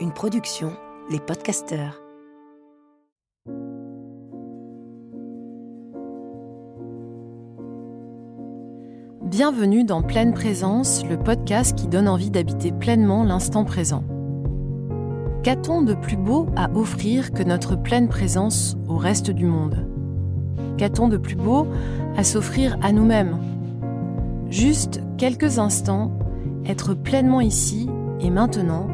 Une production, les podcasteurs. Bienvenue dans Pleine Présence, le podcast qui donne envie d'habiter pleinement l'instant présent. Qu'a-t-on de plus beau à offrir que notre pleine présence au reste du monde? Qu'a-t-on de plus beau à s'offrir à nous-mêmes? Juste quelques instants, être pleinement ici et maintenant,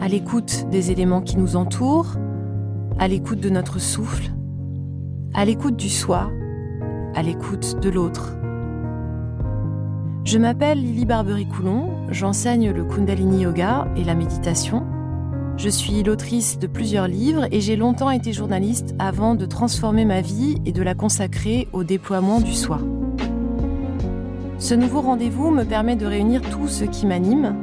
à l'écoute des éléments qui nous entourent, à l'écoute de notre souffle, à l'écoute du soi, à l'écoute de l'autre. Je m'appelle Lily Barbery-Coulon, j'enseigne le Kundalini Yoga et la méditation je suis l'autrice de plusieurs livres et j'ai longtemps été journaliste avant de transformer ma vie et de la consacrer au déploiement du soi. Ce nouveau rendez-vous me permet de réunir tout ce qui m'anime,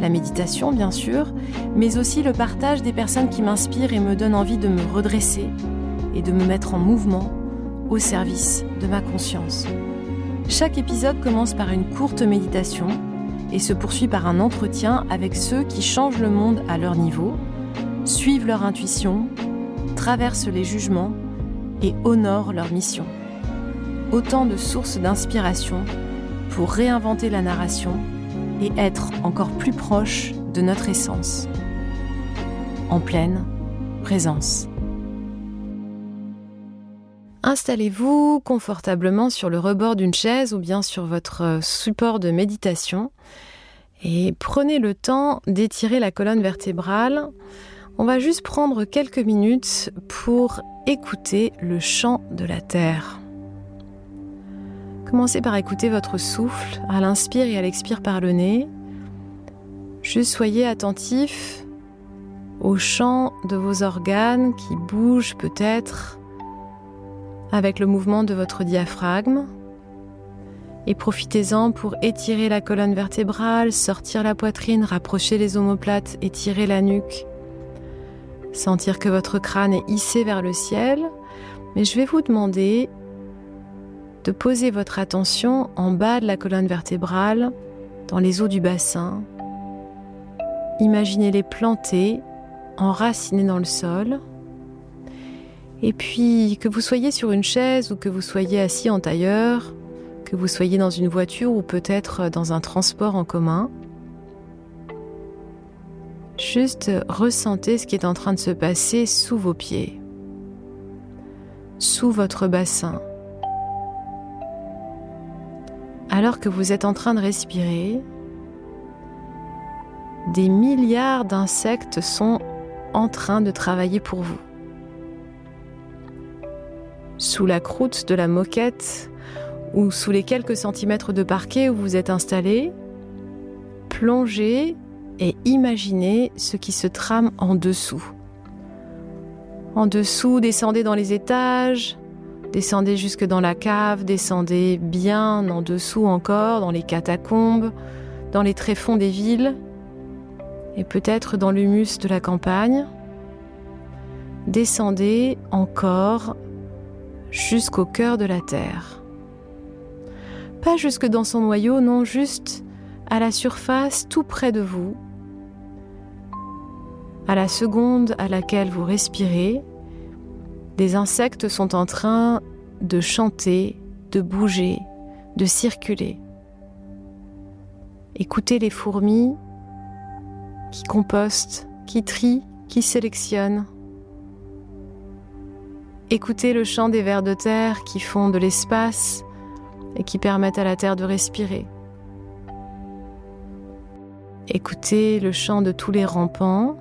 la méditation bien sûr, mais aussi le partage des personnes qui m'inspirent et me donnent envie de me redresser et de me mettre en mouvement au service de ma conscience. Chaque épisode commence par une courte méditation et se poursuit par un entretien avec ceux qui changent le monde à leur niveau, suivent leur intuition, traversent les jugements et honorent leur mission. Autant de sources d'inspiration pour réinventer la narration et être encore plus proche de notre essence. En pleine présence. Installez-vous confortablement sur le rebord d'une chaise ou bien sur votre support de méditation et prenez le temps d'étirer la colonne vertébrale. On va juste prendre quelques minutes pour écouter le chant de la terre. Commencez par écouter votre souffle à l'inspire et à l'expire par le nez. Juste soyez attentif au chant de vos organes qui bougent peut-être avec le mouvement de votre diaphragme. Et profitez-en pour étirer la colonne vertébrale, sortir la poitrine, rapprocher les omoplates, étirer la nuque. Sentir que votre crâne est hissé vers le ciel. Mais je vais vous demander de poser votre attention en bas de la colonne vertébrale, dans les os du bassin. Imaginez-les planter, enracinés dans le sol. Et puis, que vous soyez sur une chaise ou que vous soyez assis en tailleur, que vous soyez dans une voiture ou peut-être dans un transport en commun, juste ressentez ce qui est en train de se passer sous vos pieds, sous votre bassin. Alors que vous êtes en train de respirer, des milliards d'insectes sont en train de travailler pour vous sous la croûte de la moquette ou sous les quelques centimètres de parquet où vous êtes installé, plongez et imaginez ce qui se trame en dessous. En dessous, descendez dans les étages, descendez jusque dans la cave, descendez bien en dessous encore, dans les catacombes, dans les tréfonds des villes et peut-être dans l'humus de la campagne. Descendez encore jusqu'au cœur de la Terre. Pas jusque dans son noyau, non, juste à la surface, tout près de vous, à la seconde à laquelle vous respirez, des insectes sont en train de chanter, de bouger, de circuler. Écoutez les fourmis qui compostent, qui trient, qui sélectionnent. Écoutez le chant des vers de terre qui font de l'espace et qui permettent à la terre de respirer. Écoutez le chant de tous les rampants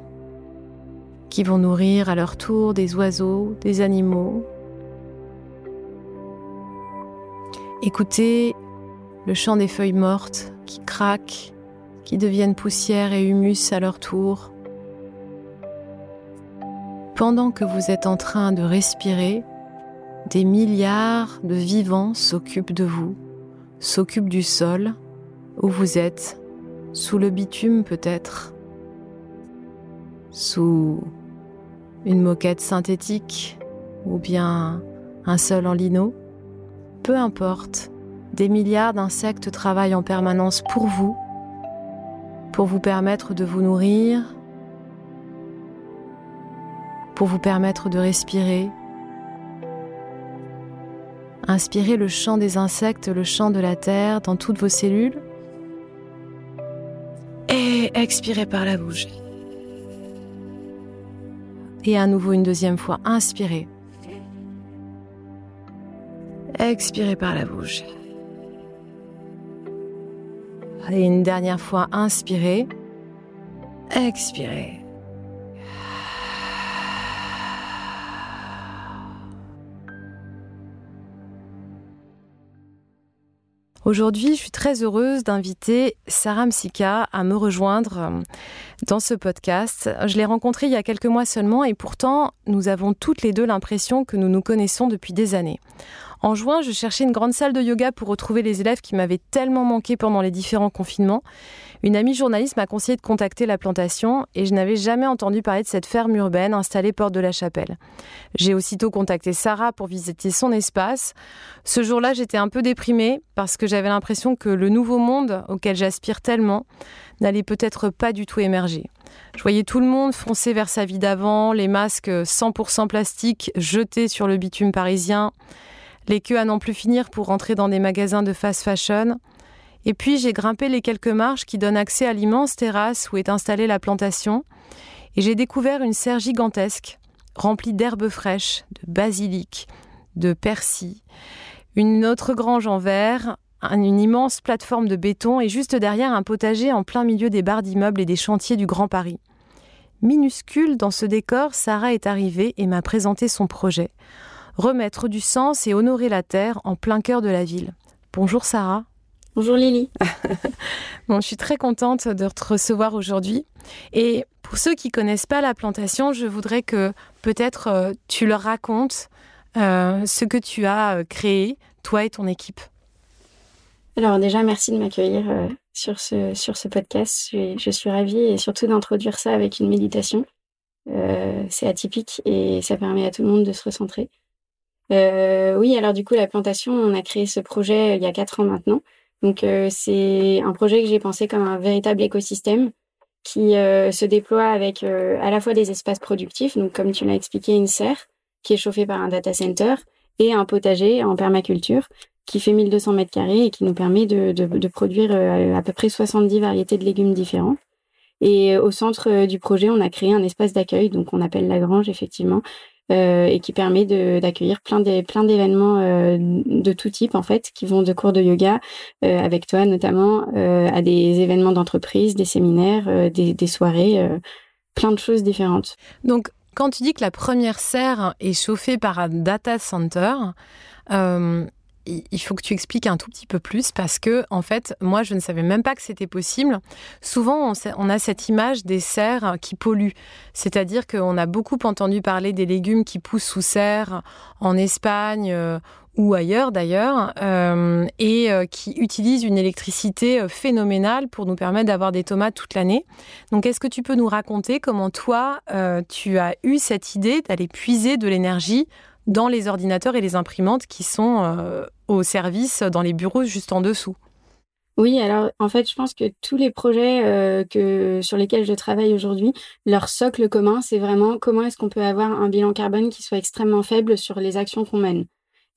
qui vont nourrir à leur tour des oiseaux, des animaux. Écoutez le chant des feuilles mortes qui craquent, qui deviennent poussière et humus à leur tour pendant que vous êtes en train de respirer, des milliards de vivants s'occupent de vous, s'occupent du sol où vous êtes, sous le bitume peut-être, sous une moquette synthétique ou bien un sol en lino. Peu importe, des milliards d'insectes travaillent en permanence pour vous pour vous permettre de vous nourrir, pour vous permettre de respirer. Inspirez le chant des insectes, le chant de la terre dans toutes vos cellules. Et expirez par la bouche. Et à nouveau une deuxième fois, inspirez. Expirez par la bouche. Et une dernière fois, inspirez. Expirez. Aujourd'hui, je suis très heureuse d'inviter Sarah Msika à me rejoindre euh, dans ce podcast. Je l'ai rencontrée il y a quelques mois seulement et pourtant, nous avons toutes les deux l'impression que nous nous connaissons depuis des années. En juin, je cherchais une grande salle de yoga pour retrouver les élèves qui m'avaient tellement manqué pendant les différents confinements. Une amie journaliste m'a conseillé de contacter la plantation et je n'avais jamais entendu parler de cette ferme urbaine installée porte de la Chapelle. J'ai aussitôt contacté Sarah pour visiter son espace. Ce jour-là, j'étais un peu déprimée parce que j'avais l'impression que le nouveau monde auquel j'aspire tellement n'allait peut-être pas du tout émerger. Je voyais tout le monde foncer vers sa vie d'avant, les masques 100% plastique jetés sur le bitume parisien, les queues à n'en plus finir pour rentrer dans des magasins de fast fashion. Et puis j'ai grimpé les quelques marches qui donnent accès à l'immense terrasse où est installée la plantation, et j'ai découvert une serre gigantesque, remplie d'herbes fraîches, de basilic, de persil, une autre grange en verre, une immense plateforme de béton et juste derrière un potager en plein milieu des barres d'immeubles et des chantiers du Grand Paris. Minuscule dans ce décor, Sarah est arrivée et m'a présenté son projet remettre du sens et honorer la terre en plein cœur de la ville. Bonjour Sarah. Bonjour Lily. bon, je suis très contente de te recevoir aujourd'hui. Et pour ceux qui connaissent pas la plantation, je voudrais que peut-être euh, tu leur racontes euh, ce que tu as euh, créé, toi et ton équipe. Alors déjà, merci de m'accueillir sur, ce, sur ce podcast. Je suis, ravie et surtout d'introduire ça avec une méditation. c'est atypique et ça permet à tout le monde de se recentrer. Euh, oui, alors du coup, la plantation, on a créé ce projet euh, il y a quatre ans maintenant. Donc, euh, c'est un projet que j'ai pensé comme un véritable écosystème qui se déploie avec à la fois des espaces productifs, donc comme tu l'as expliqué, une serre qui est chauffée par un data center et un potager en permaculture qui fait 1200 mètres carrés et qui nous permet de, de, de produire à peu près 70 variétés de légumes différents. Et au centre du projet, on a créé un espace d'accueil, donc on appelle la grange effectivement, euh, et qui permet d'accueillir plein des plein d'événements euh, de tout type en fait qui vont de cours de yoga euh, avec toi notamment à des événements d'entreprise, des séminaires, des, des, soirées, plein de choses différentes. Donc quand tu dis que la première serre est chauffée par un data center, il faut que tu expliques un tout petit peu plus parce que, en fait, moi, je ne savais même pas que c'était possible. Souvent, on, a cette image des serres qui polluent. C'est-à-dire qu'on a beaucoup entendu parler des légumes qui poussent sous serre en Espagne euh, ou ailleurs d'ailleurs, euh, et euh, qui utilisent une électricité phénoménale pour nous permettre d'avoir des tomates toute l'année. Donc, est-ce que tu peux nous raconter comment toi, tu as eu cette idée d'aller puiser de l'énergie dans les ordinateurs et les imprimantes qui sont euh, au service dans les bureaux juste en dessous. Oui, alors en fait, je pense que tous les projets euh, que sur lesquels je travaille aujourd'hui, leur socle commun, c'est vraiment comment est-ce qu'on peut avoir un bilan carbone qui soit extrêmement faible sur les actions qu'on mène.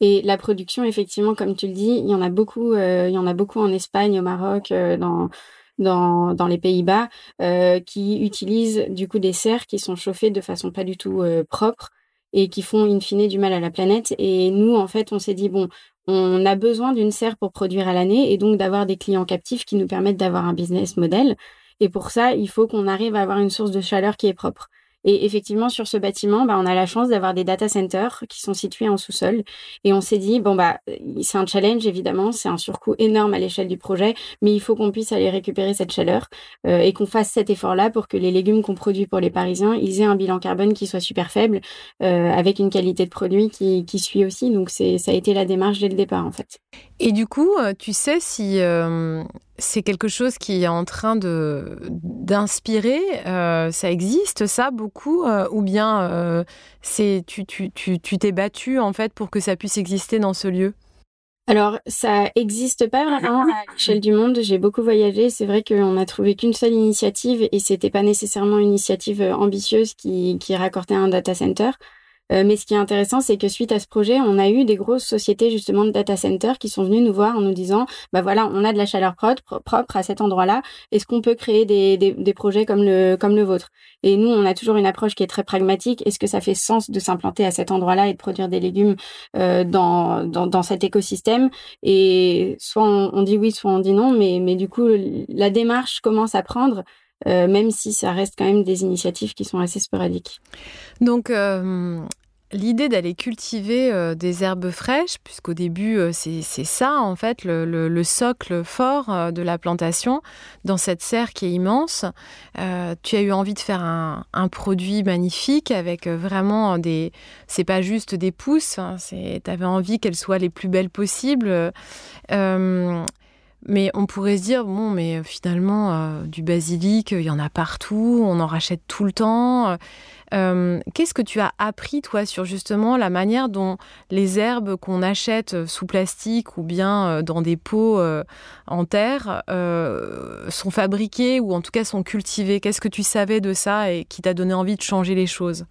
Et la production, effectivement, comme tu le dis, il y en a beaucoup, euh, il y en a beaucoup en Espagne, au Maroc, dans dans, dans les Pays-Bas, qui utilisent du coup des serres qui sont chauffées de façon pas du tout propre et qui font in fine du mal à la planète. Et nous, en fait, on s'est dit, bon, on a besoin d'une serre pour produire à l'année et donc d'avoir des clients captifs qui nous permettent d'avoir un business model. Et pour ça, il faut qu'on arrive à avoir une source de chaleur qui est propre. Et effectivement, sur ce bâtiment, bah, on a la chance d'avoir des data centers qui sont situés en sous-sol. Et on s'est dit, bon, bah, c'est un challenge, évidemment, c'est un surcoût énorme à l'échelle du projet, mais il faut qu'on puisse aller récupérer cette chaleur euh, et qu'on fasse cet effort-là pour que les légumes qu'on produit pour les Parisiens, ils aient un bilan carbone qui soit super faible, euh, avec une qualité de produit qui, suit aussi. Donc, ça a été la démarche dès le départ, en fait. Et du coup, euh, tu sais si c'est quelque chose qui est en train de d'inspirer, euh, ça existe ça beaucoup, ou bien c'est tu tu tu tu t'es battu en fait pour que ça puisse exister dans ce lieu? Alors, ça existe pas vraiment à l'échelle du monde. J'ai beaucoup voyagé. C'est vrai qu'on a trouvé qu'une seule initiative et c'était pas nécessairement une initiative ambitieuse qui, qui raccordait un data center. Euh, mais ce qui est intéressant, c'est que suite à ce projet, on a eu des grosses sociétés justement de data center qui sont venues nous voir en nous disant, bah voilà, on a de la chaleur propre, à cet endroit-là. Est-ce qu'on peut créer des, des, projets comme le comme le vôtre? Et nous, on a toujours une approche qui est très pragmatique. Est-ce que ça fait sens de s'implanter à cet endroit-là et de produire des légumes euh, dans, dans, cet écosystème? Et soit on, dit oui, soit on dit non. Mais mais du coup, la démarche commence à prendre. Euh, même si ça reste quand même des initiatives qui sont assez sporadiques. Donc, L'idée d'aller cultiver euh, des herbes fraîches, puisqu'au début euh, c'est ça en fait le, socle fort euh, de la plantation dans cette serre qui est immense. tu as eu envie de faire un, produit magnifique avec vraiment des, c'est pas juste des pousses, hein, tu envie qu'elles soient les plus belles possibles. Mais on pourrait se dire, bon, mais finalement, du basilic, il y en a partout, on en rachète tout le temps. Euh, qu'est-ce que tu as appris, toi, sur justement la manière dont les herbes qu'on achète sous plastique ou bien euh, dans des pots euh, en terre sont fabriquées ou en tout cas sont cultivées? Qu'est-ce que tu savais de ça et qui t'a donné envie de changer les choses?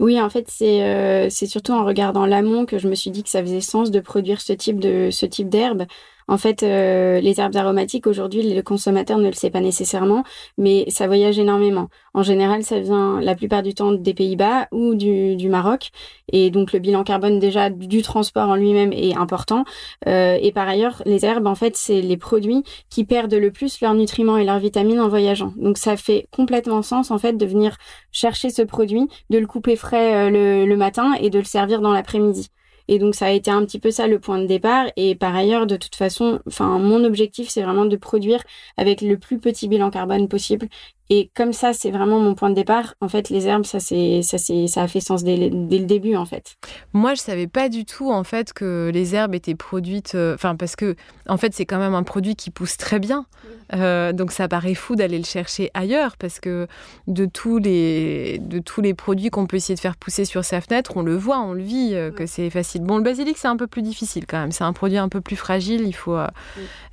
Oui, en fait, c'est c'est surtout en regardant l'amont que je me suis dit que ça faisait sens de produire ce type de ce type d'herbe. En fait, euh, les herbes aromatiques, aujourd'hui, le consommateur ne le sait pas nécessairement, mais ça voyage énormément. En général, ça vient la plupart du temps des Pays-Bas ou du, du, Maroc. Et donc, le bilan carbone déjà du transport en lui-même est important. Euh, et par ailleurs, les herbes, en fait, c'est les produits qui perdent le plus leurs nutriments et leurs vitamines en voyageant. Donc, ça fait complètement sens, en fait, de venir chercher ce produit, de le couper frais euh, le, le matin et de le servir dans l'après-midi. Et donc ça a été un petit peu ça le point de départ. Et par ailleurs, de toute façon, enfin mon objectif c'est vraiment de produire avec le plus petit bilan carbone possible et comme ça, c'est vraiment mon point de départ. En fait, les herbes, ça, c'est, ça, c'est, ça a fait sens dès, dès, le début, en fait. Moi, je savais pas du tout, en fait, que les herbes étaient produites. Euh, enfin, parce que, en fait, c'est quand même un produit qui pousse très bien. Euh, donc, ça paraît fou d'aller le chercher ailleurs, parce que de tous les, de tous les produits qu'on peut essayer de faire pousser sur sa fenêtre, on le voit, on le vit, euh, que c'est facile. Bon, le basilic, c'est un peu plus difficile quand même. C'est un produit un peu plus fragile. Il faut.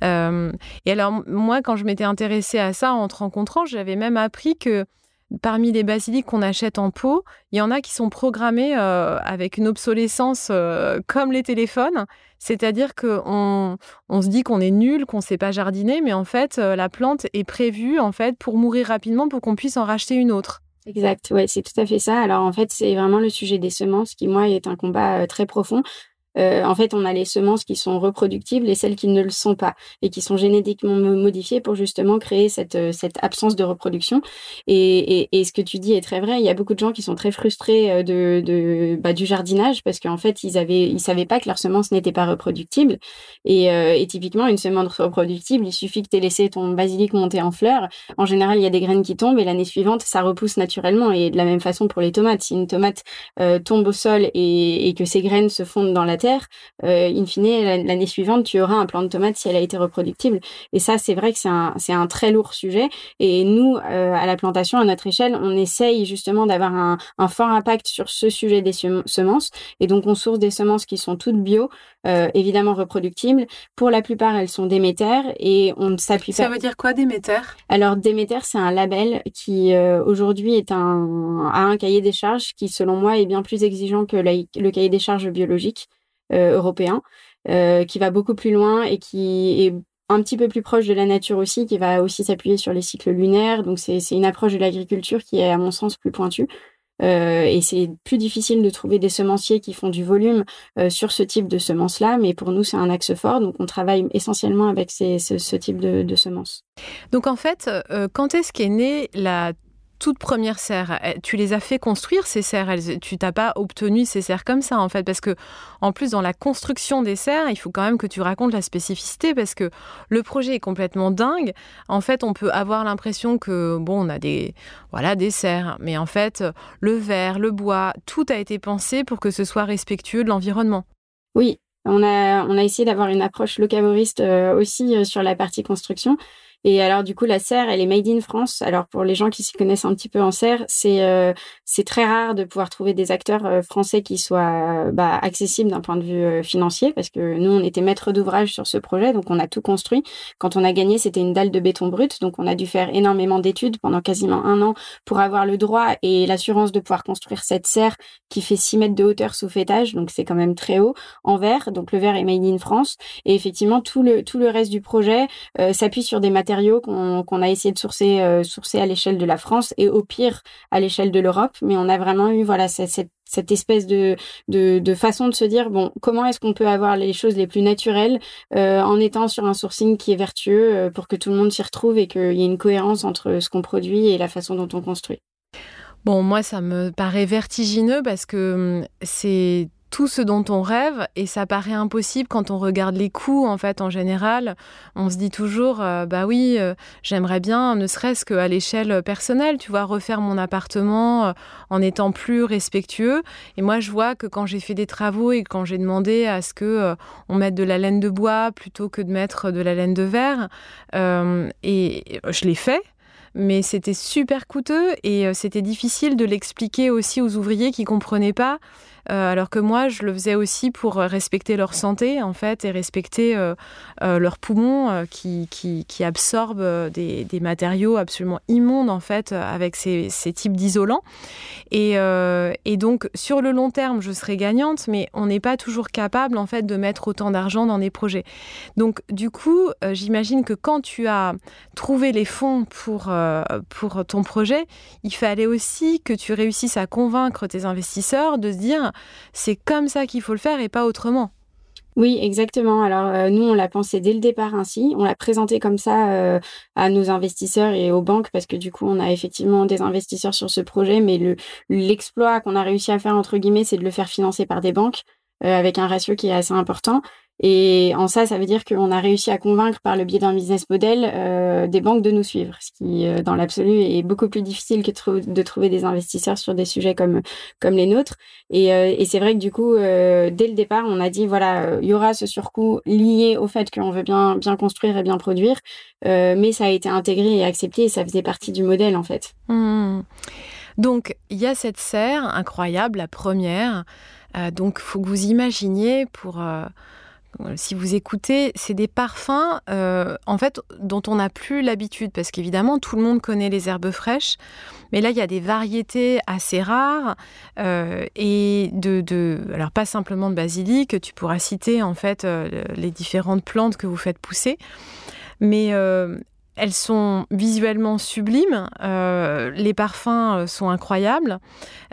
et alors, moi, quand je m'étais intéressée à ça en te rencontrant, j'avais même appris que parmi les basiliques qu'on achète en pot, il y en a qui sont programmés euh, avec une obsolescence euh, comme les téléphones. C'est-à-dire qu'on on se dit qu'on est nul, qu'on ne sait pas jardiner, mais en fait, euh, la plante est prévue en fait pour mourir rapidement pour qu'on puisse en racheter une autre. Exact, ouais, c'est tout à fait ça. Alors en fait, c'est vraiment le sujet des semences qui, moi, est un combat très profond. Euh, en fait, on a les semences qui sont reproductibles et celles qui ne le sont pas et qui sont génétiquement modifiées pour justement créer cette, euh, cette absence de reproduction. Et, et, et, ce que tu dis est très vrai. Il y a beaucoup de gens qui sont très frustrés euh, de, de bah, du jardinage parce qu'en fait, ils avaient, ils savaient pas que leurs semences n'étaient pas reproductibles. Et, euh, et, typiquement, une semence reproductible, il suffit que tu aies laissé ton basilic monter en fleurs. En général, il y a des graines qui tombent et l'année suivante, ça repousse naturellement. Et de la même façon pour les tomates, si une tomate tombe au sol et, et que ses graines se fondent dans la terre, euh, in fine, l'année suivante, tu auras un plant de tomate si elle a été reproductible. Et ça, c'est vrai que c'est un, un très lourd sujet. Et nous, euh, à la plantation, à notre échelle, on essaye justement d'avoir un, un fort impact sur ce sujet des semences. Et donc, on source des semences qui sont toutes bio, euh, évidemment reproductibles. Pour la plupart, elles sont Déméter et on ne s'appuie pas. Ça veut dire quoi Déméter Alors Déméter, c'est un label qui euh, aujourd'hui est un a un cahier des charges qui, selon moi, est bien plus exigeant que le cahier des charges biologique. Euh, européen, euh, qui va beaucoup plus loin et qui est un petit peu plus proche de la nature aussi, qui va aussi s'appuyer sur les cycles lunaires. Donc c'est une approche de l'agriculture qui est à mon sens plus pointue. Euh, et c'est plus difficile de trouver des semenciers qui font du volume sur ce type de semences-là, mais pour nous, c'est un axe fort. Donc, on travaille essentiellement avec ces, ce, type de, semences. Donc, en fait, quand est-ce qu'est née la toute première serre, eh, tu les as fait construire ces serres. Tu t'as pas obtenu ces serres comme ça en fait, parce que en plus dans la construction des serres, il faut quand même que tu racontes la spécificité parce que le projet est complètement dingue. En fait, on peut avoir l'impression que bon, on a des voilà des serres, mais en fait, le verre, le bois, tout a été pensé pour que ce soit respectueux de l'environnement. Oui, on a on a essayé d'avoir une approche locamoriste euh, aussi euh, sur la partie construction. Et alors du coup, la serre, elle est made in France. Alors pour les gens qui s'y connaissent un petit peu en serre, c'est euh, c'est très rare de pouvoir trouver des acteurs euh, français qui soient bah, accessibles d'un point de vue euh, financier, parce que nous, on était maître d'ouvrage sur ce projet, donc on a tout construit. Quand on a gagné, c'était une dalle de béton brut, donc on a dû faire énormément d'études pendant quasiment un an pour avoir le droit et l'assurance de pouvoir construire cette serre qui fait 6 mètres de hauteur sous fêtage, donc c'est quand même très haut, en verre. Donc le verre est made in France. Et effectivement, tout le tout le reste du projet s'appuie sur des matériaux qu'on a essayé de sourcer, euh, sourcer à l'échelle de la France et au pire à l'échelle de l'Europe. Mais on a vraiment eu voilà cette, espèce de, de, façon de se dire bon comment est-ce qu'on peut avoir les choses les plus naturelles euh, en étant sur un sourcing qui est vertueux euh, pour que tout le monde s'y retrouve et qu'il y ait une cohérence entre ce qu'on produit et la façon dont on construit? Bon, moi, ça me paraît vertigineux parce que hum, c'est tout ce dont on rêve et ça paraît impossible quand on regarde les coûts en fait en général. On se dit toujours euh, bah oui, euh, j'aimerais bien ne serait-ce qu'à l'échelle personnelle, tu vois, refaire mon appartement euh, en étant plus respectueux et moi je vois que quand j'ai fait des travaux et quand j'ai demandé à ce que on mette de la laine de bois plutôt que de mettre de la laine de verre et je l'ai fait mais c'était super coûteux et c'était difficile de l'expliquer aussi aux ouvriers qui comprenaient pas alors que moi, je le faisais aussi pour euh, respecter leur santé, en fait, et respecter euh, leurs poumons qui, qui, absorbent des, matériaux absolument immondes, en fait, avec ces, types d'isolants. Et, et, donc, sur le long terme, je serais gagnante, mais on n'est pas toujours capable, en fait, de mettre autant d'argent dans des projets. Donc, du coup, j'imagine que quand tu as trouvé les fonds pour, pour ton projet, il fallait aussi que tu réussisses à convaincre tes investisseurs de se dire c'est comme ça qu'il faut le faire et pas autrement. Oui, exactement. Alors euh, nous, on l'a pensé dès le départ ainsi. On l'a présenté comme ça euh, à nos investisseurs et aux banques parce que du coup, on a effectivement des investisseurs sur ce projet, mais le l'exploit qu'on a réussi à faire entre guillemets, c'est de le faire financer par des banques euh, avec un ratio qui est assez important. Et en ça, ça veut dire qu'on a réussi à convaincre par le biais d'un business model euh, des banques de nous suivre, ce qui, euh, dans l'absolu, est beaucoup plus difficile que de, trouver des investisseurs sur des sujets comme comme les nôtres. Et, euh, c'est vrai que du coup, dès le départ, on a dit voilà, il y aura ce surcoût lié au fait qu'on veut bien bien construire et bien produire, mais ça a été intégré et accepté et ça faisait partie du modèle en fait. Mmh. Donc il y a cette serre incroyable, la première. donc faut que vous imaginiez pour si vous écoutez, c'est des parfums euh, en fait dont on n'a plus l'habitude parce qu'évidemment tout le monde connaît les herbes fraîches, mais là il y a des variétés assez rares euh, et de, alors pas simplement de basilic, tu pourras citer en fait euh, les différentes plantes que vous faites pousser, mais elles sont visuellement sublimes, euh, les parfums euh, sont incroyables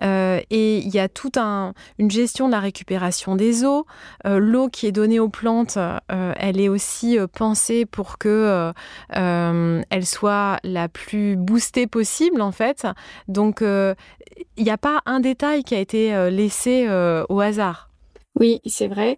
euh, et il y a toute une gestion de la récupération des eaux. L'eau qui est donnée aux plantes, elle est aussi pensée pour que elle soit la plus boostée possible en fait. Donc il n'y a pas un détail qui a été laissé au hasard. Oui, c'est vrai.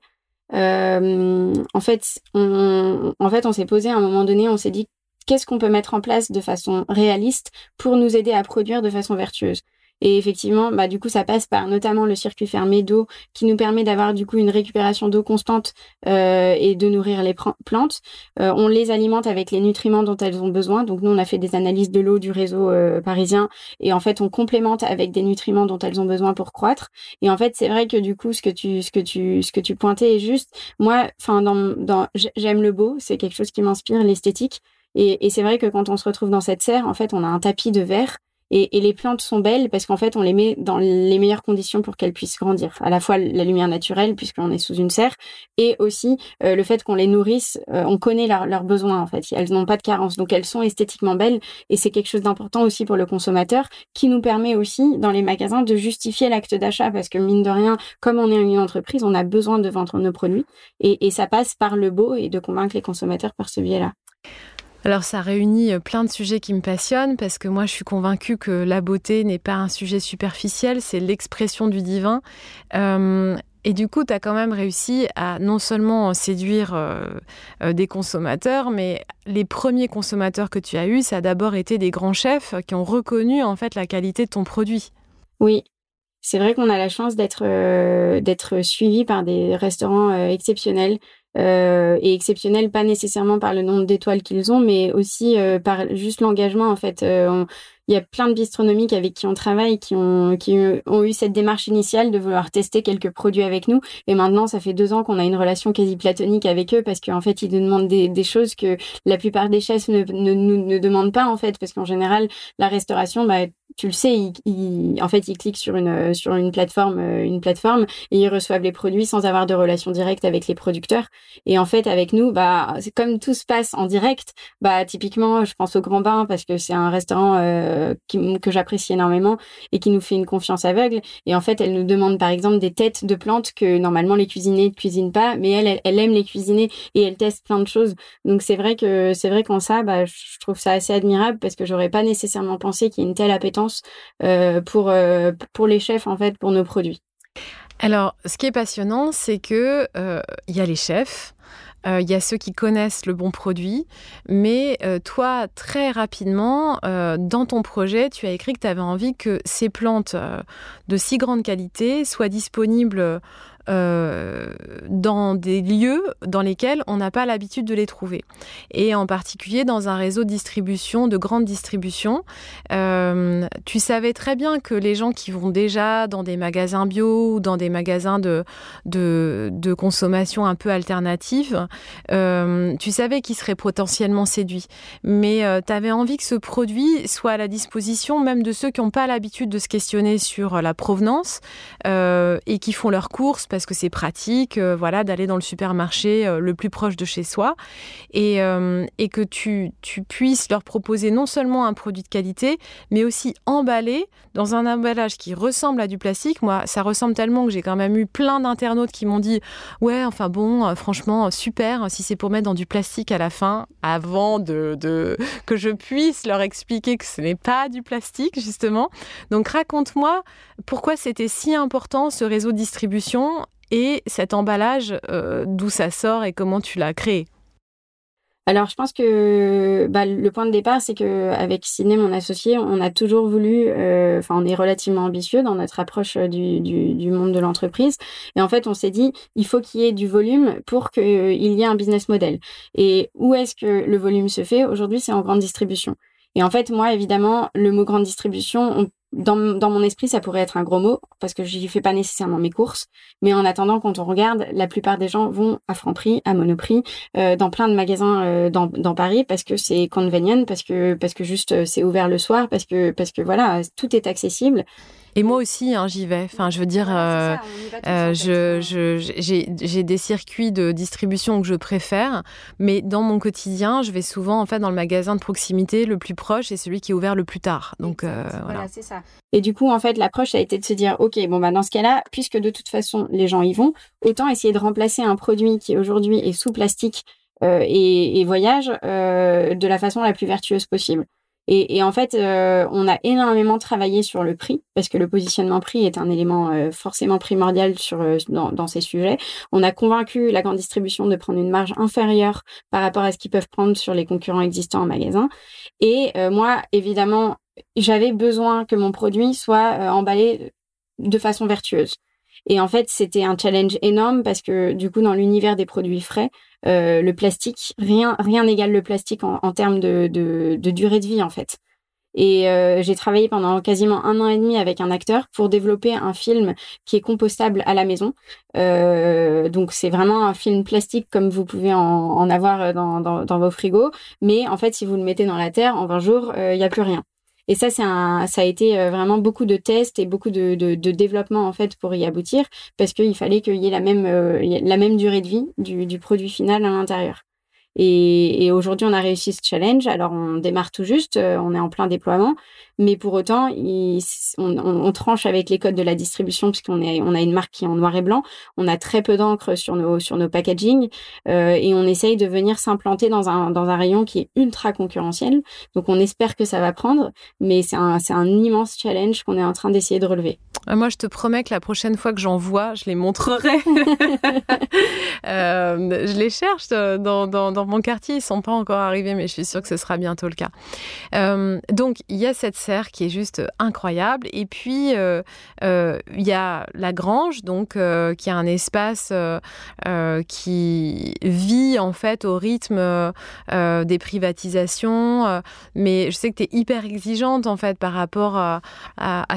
en fait, en fait, on s'est posé à un moment donné, on s'est dit qu'est-ce qu'on peut mettre en place de façon réaliste pour nous aider à produire de façon vertueuse. Et effectivement, bah, du coup, ça passe par notamment le circuit fermé d'eau qui nous permet d'avoir du coup une récupération d'eau constante euh, et de nourrir les plantes. Euh, on les alimente avec les nutriments dont elles ont besoin. Donc nous, on a fait des analyses de l'eau du réseau euh, parisien et en fait, on complémente avec des nutriments dont elles ont besoin pour croître. Et en fait, c'est vrai que du coup, ce que tu, ce que tu, ce que tu pointais est juste. Moi, enfin, dans, dans j'aime le beau. C'est quelque chose qui m'inspire, l'esthétique. Et, et c'est vrai que quand on se retrouve dans cette serre, en fait, on a un tapis de verre et, et, les plantes sont belles parce qu'en fait, on les met dans les meilleures conditions pour qu'elles puissent grandir. À la fois la lumière naturelle, puisqu'on est sous une serre, et aussi euh, le fait qu'on les nourrisse, euh, on connaît leurs besoins en fait. Elles n'ont pas de carence, donc elles sont esthétiquement belles. Et c'est quelque chose d'important aussi pour le consommateur, qui nous permet aussi dans les magasins de justifier l'acte d'achat, parce que mine de rien, comme on est une entreprise, on a besoin de vendre nos produits, et, et ça passe par le beau et de convaincre les consommateurs par ce biais-là. Alors ça réunit euh, plein de sujets qui me passionnent parce que moi je suis convaincue que la beauté n'est pas un sujet superficiel, c'est l'expression du divin. Euh, et du coup, tu as quand même réussi à non seulement séduire euh, des consommateurs, mais les premiers consommateurs que tu as eus, ça a d'abord été des grands chefs qui ont reconnu en fait la qualité de ton produit. Oui, c'est vrai qu'on a la chance d'être d'être suivi par des restaurants exceptionnels et exceptionnels, pas nécessairement par le nombre d'étoiles qu'ils ont, mais aussi par juste l'engagement en fait il y a plein de bistronomiques avec qui on travaille qui ont, qui ont eu cette démarche initiale de vouloir tester quelques produits avec nous. Et maintenant, ça fait deux ans qu'on a une relation quasi platonique avec eux parce qu'en fait, ils nous demandent des, des, choses que la plupart des chefs ne, ne, ne, demandent pas, en fait, parce qu'en général, la restauration, bah, tu le sais, ils, en fait, ils cliquent sur une, sur une plateforme, euh, une plateforme et ils reçoivent les produits sans avoir de relation directe avec les producteurs. Et en fait, avec nous, bah, c'est comme tout se passe en direct. Bah, typiquement, je pense au Grand Bain parce que c'est un restaurant euh, que j'apprécie énormément et qui nous fait une confiance aveugle. Et en fait, elle nous demande par exemple des têtes de plantes que normalement les cuisiniers ne cuisinent pas, mais elle, elle, aime les cuisiner et elle teste plein de choses. Donc c'est vrai que c'est vrai qu'en ça, bah, je trouve ça assez admirable parce que j'aurais pas nécessairement pensé qu'il y ait une telle appétence euh, pour, euh, pour les chefs, en fait, pour nos produits. Alors, ce qui est passionnant, c'est que euh, y a les chefs, il y a ceux qui connaissent le bon produit, mais toi, très rapidement, dans ton projet, tu as écrit que tu avais envie que ces plantes de si grande qualité soient disponibles euh, dans des lieux dans lesquels on n'a pas l'habitude de les trouver. Et en particulier dans un réseau de distribution, de grande distribution. Euh, tu savais très bien que les gens qui vont déjà dans des magasins bio ou dans des magasins de, de, consommation un peu alternative, euh, tu savais qu'ils seraient potentiellement séduits. Mais tu avais envie que ce produit soit à la disposition même de ceux qui n'ont pas l'habitude de se questionner sur la provenance et qui font leurs courses parce que c'est pratique, euh, voilà, d'aller dans le supermarché euh, le plus proche de chez soi et, euh, et que tu, tu, puisses leur proposer non seulement un produit de qualité, mais aussi emballé dans un emballage qui ressemble à du plastique. Moi, ça ressemble tellement que j'ai quand même eu plein d'internautes qui m'ont dit ouais, enfin bon, franchement, super, si c'est pour mettre dans du plastique à la fin, avant de, de que je puisse leur expliquer que ce n'est pas du plastique justement. Donc raconte-moi pourquoi c'était si important ce réseau de distribution et cet emballage, euh, d'où ça sort et comment tu l'as créé alors, je pense que bah, le point de départ, c'est que avec Ciné, mon associé, on a toujours voulu, euh, enfin, on est relativement ambitieux dans notre approche du, du, du monde de l'entreprise. Et en fait, on s'est dit, il faut qu'il y ait du volume pour qu'il y ait un business model. Et où est-ce que le volume se fait? Aujourd'hui, c'est en grande distribution. Et en fait, moi, évidemment, le mot grande distribution, on dans, dans, mon esprit, ça pourrait être un gros mot parce que j'y fais pas nécessairement mes courses. Mais en attendant, quand on regarde, la plupart des gens vont à Franprix, à Monoprix, euh, dans plein de magasins euh, dans, dans, Paris parce que c'est convenient, parce que parce que juste euh, c'est ouvert le soir, parce que parce que voilà, tout est accessible. Et moi aussi, hein, j'y vais. Enfin, je veux dire, euh, euh, je, j'ai des circuits de distribution que je préfère, mais dans mon quotidien, je vais souvent en fait dans le magasin de proximité le plus proche et celui qui est ouvert le plus tard. Donc euh, voilà, c'est ça. Et du coup, en fait, l'approche a été de se dire, ok, bon bah dans ce cas-là, puisque de toute façon les gens y vont, autant essayer de remplacer un produit qui aujourd'hui est sous plastique et, et, voyage de la façon la plus vertueuse possible. Et, en fait, euh, on a énormément travaillé sur le prix, parce que le positionnement prix est un élément euh, forcément primordial sur, euh, dans, ces sujets. On a convaincu la grande distribution de prendre une marge inférieure par rapport à ce qu'ils peuvent prendre sur les concurrents existants en magasin. Et moi, évidemment, j'avais besoin que mon produit soit emballé de façon vertueuse. Et en fait, c'était un challenge énorme parce que du coup, dans l'univers des produits frais, euh, le plastique, rien rien n'égale le plastique en, en termes de, durée de vie en fait. Et euh, j'ai travaillé pendant quasiment un an et demi avec un acteur pour développer un film qui est compostable à la maison. Euh, donc c'est vraiment un film plastique comme vous pouvez en, avoir dans, vos frigos. Mais en fait, si vous le mettez dans la terre, en 20 jours, il n'y a plus rien. Et ça, un, ça a été euh, vraiment beaucoup de tests et beaucoup de, de, de développement en fait pour y aboutir, parce qu'il fallait qu'il y ait la même, euh, la même durée de vie du, du produit final à l'intérieur. Et, et aujourd'hui, on a réussi ce challenge. Alors, on démarre tout juste, euh, on est en plein déploiement, mais pour autant, on, on, tranche avec les codes de la distribution puisqu'on est, on a une marque qui est en noir et blanc. On a très peu d'encre sur nos sur nos packaging euh, et on essaye de venir s'implanter dans un dans un rayon qui est ultra concurrentiel. Donc, on espère que ça va prendre, mais c'est un c'est un immense challenge qu'on est en train d'essayer de relever. Euh, moi, je te promets que la prochaine fois que j'en vois, je les montrerai. euh, je les cherche dans, dans, dans mon quartier, ils sont pas encore arrivés, mais je suis sûre que ce sera bientôt le cas. donc il y a cette serre qui est juste incroyable, et puis il y a la grange, donc qui a un espace qui vit en fait au rythme des privatisations, mais je sais que tu es hyper exigeante en fait par rapport à,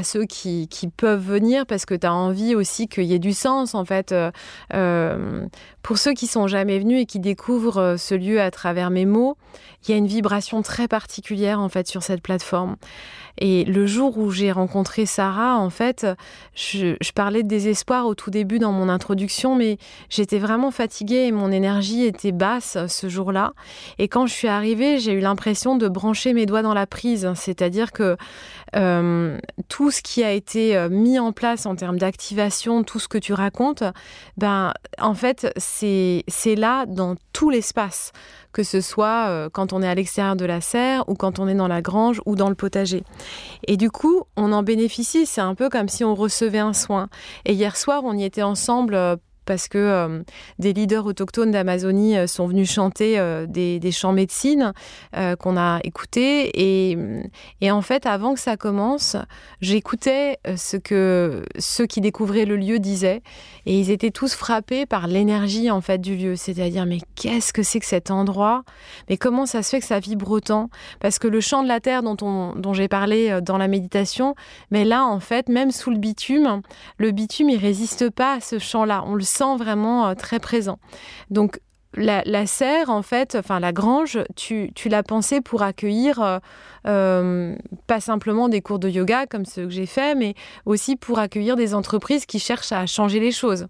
ceux qui, qui, peuvent venir parce que tu as envie aussi qu'il y ait du sens en fait. Euh, pour ceux qui sont jamais venus et qui découvrent euh, ce lieu à travers mes mots, il y a une vibration très particulière en fait sur cette plateforme. Et le jour où j'ai rencontré Sarah, en fait, je, parlais de désespoir au tout début dans mon introduction, mais j'étais vraiment fatiguée et mon énergie était basse ce jour-là. Et quand je suis arrivée, j'ai eu l'impression de brancher mes doigts dans la prise, c'est-à-dire que euh, tout ce qui a été euh, mis en place en termes d'activation, tout ce que tu racontes, ben, en fait, c'est là dans tout l'espace que ce soit euh, quand on est à l'extérieur de la serre ou quand on est dans la grange ou dans le potager. Et du coup, on en bénéficie, c'est un peu comme si on recevait un soin. Et hier soir, on y était ensemble parce que euh, des leaders autochtones d'Amazonie euh, sont venus chanter euh, des, chants médecine qu'on a écoutés. Et, en fait, avant que ça commence, j'écoutais ce que ceux qui découvraient le lieu disaient. Et ils étaient tous frappés par l'énergie en fait du lieu. C'est-à-dire, mais qu'est-ce que c'est que cet endroit? Mais comment ça se fait que ça vibre autant? Parce que le chant de la terre dont, on, dont j'ai parlé dans la méditation, mais là, en fait, même sous le bitume, le bitume, il résiste pas à ce chant-là. On le sent vraiment euh, très présent. Donc la, serre, en fait, enfin la grange, tu, l'as pensé pour accueillir euh, euh, pas simplement des cours de yoga comme ceux que j'ai fait, mais aussi pour accueillir des entreprises qui cherchent à changer les choses.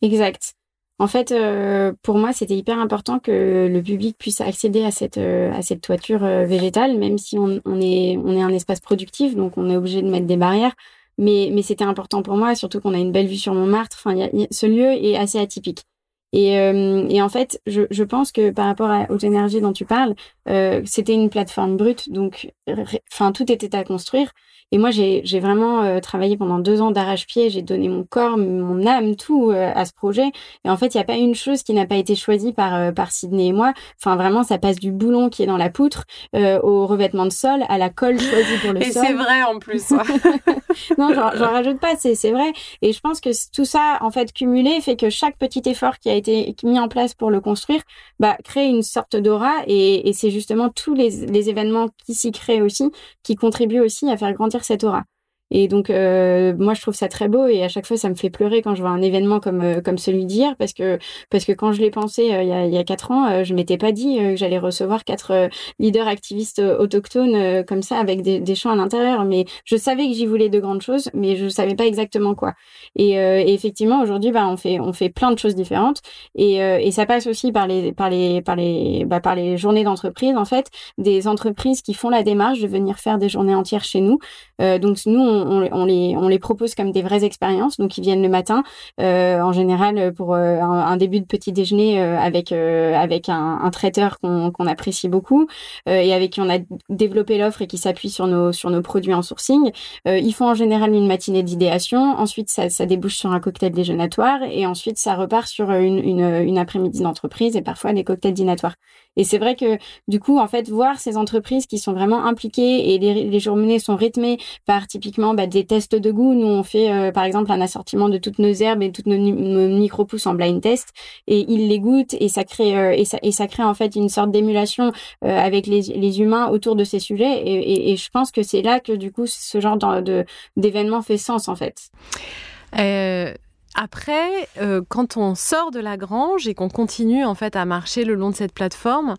Exact. En fait, pour moi, c'était hyper important que le public puisse accéder à cette, à cette toiture végétale, même si on, est, on est un espace productif, donc on est obligé de mettre des barrières. Mais, mais c'était important pour moi, surtout qu'on a une belle vue sur Montmartre. Enfin, ce lieu est assez atypique. Et, euh, et en fait, je, je, pense que par rapport à, aux énergies dont tu parles, euh, c'était une plateforme brute, donc enfin tout était à construire. Et moi, j'ai vraiment euh, travaillé pendant deux ans d'arrache-pied. J'ai donné mon corps, mon âme, tout euh, à ce projet. Et en fait, il n'y a pas une chose qui n'a pas été choisie par, euh, par Sydney et moi. Enfin, vraiment, ça passe du boulon qui est dans la poutre au revêtement de sol, à la colle choisie pour le sol. Et c'est vrai en plus. non, j'en rajoute pas, c'est vrai. Et je pense que tout ça, en fait, cumulé, fait que chaque petit effort qui a été mis en place pour le construire, bah, crée une sorte d'aura. Et, et c'est justement tous les, les événements qui s'y créent aussi, qui contribuent aussi à faire grandir cette aura. Et donc, euh, moi, je trouve ça très beau et à chaque fois, ça me fait pleurer quand je vois un événement comme euh, comme celui d'hier parce que parce que quand je l'ai pensé euh, il, y a, il y a quatre ans, je m'étais pas dit que j'allais recevoir quatre leaders activistes autochtones comme ça avec des, des chants à l'intérieur. Mais je savais que j'y voulais de grandes choses, mais je savais pas exactement quoi. Et, et effectivement, aujourd'hui, bah, on fait on fait plein de choses différentes et, et ça passe aussi par les par les par les bah, par les journées d'entreprise en fait, des entreprises qui font la démarche de venir faire des journées entières chez nous. donc nous on, les, on les propose comme des vraies expériences. Donc, ils viennent le matin, euh, en général, pour euh, un, début de petit déjeuner euh, avec, avec un, traiteur qu'on apprécie beaucoup et avec qui on a développé l'offre et qui s'appuie sur nos, sur nos produits en sourcing. ils font en général une matinée d'idéation. Ensuite, ça, ça débouche sur un cocktail déjeunatoire et ensuite, ça repart sur une, une, une après-midi d'entreprise et parfois des cocktails dînatoires. Et c'est vrai que du coup, en fait, voir ces entreprises qui sont vraiment impliquées et les, les journées sont rythmées par typiquement bah, des tests de goût. Nous, on fait euh, par exemple un assortiment de toutes nos herbes et toutes nos, micro-pousses en blind test et ils les goûtent et ça crée euh, et, ça, et ça crée en fait une sorte d'émulation euh, avec les, les, humains autour de ces sujets. Et, et, je pense que c'est là que du coup, ce genre d'événement fait sens en fait. Après, euh, quand on sort de la grange et qu'on continue en fait à marcher le long de cette plateforme,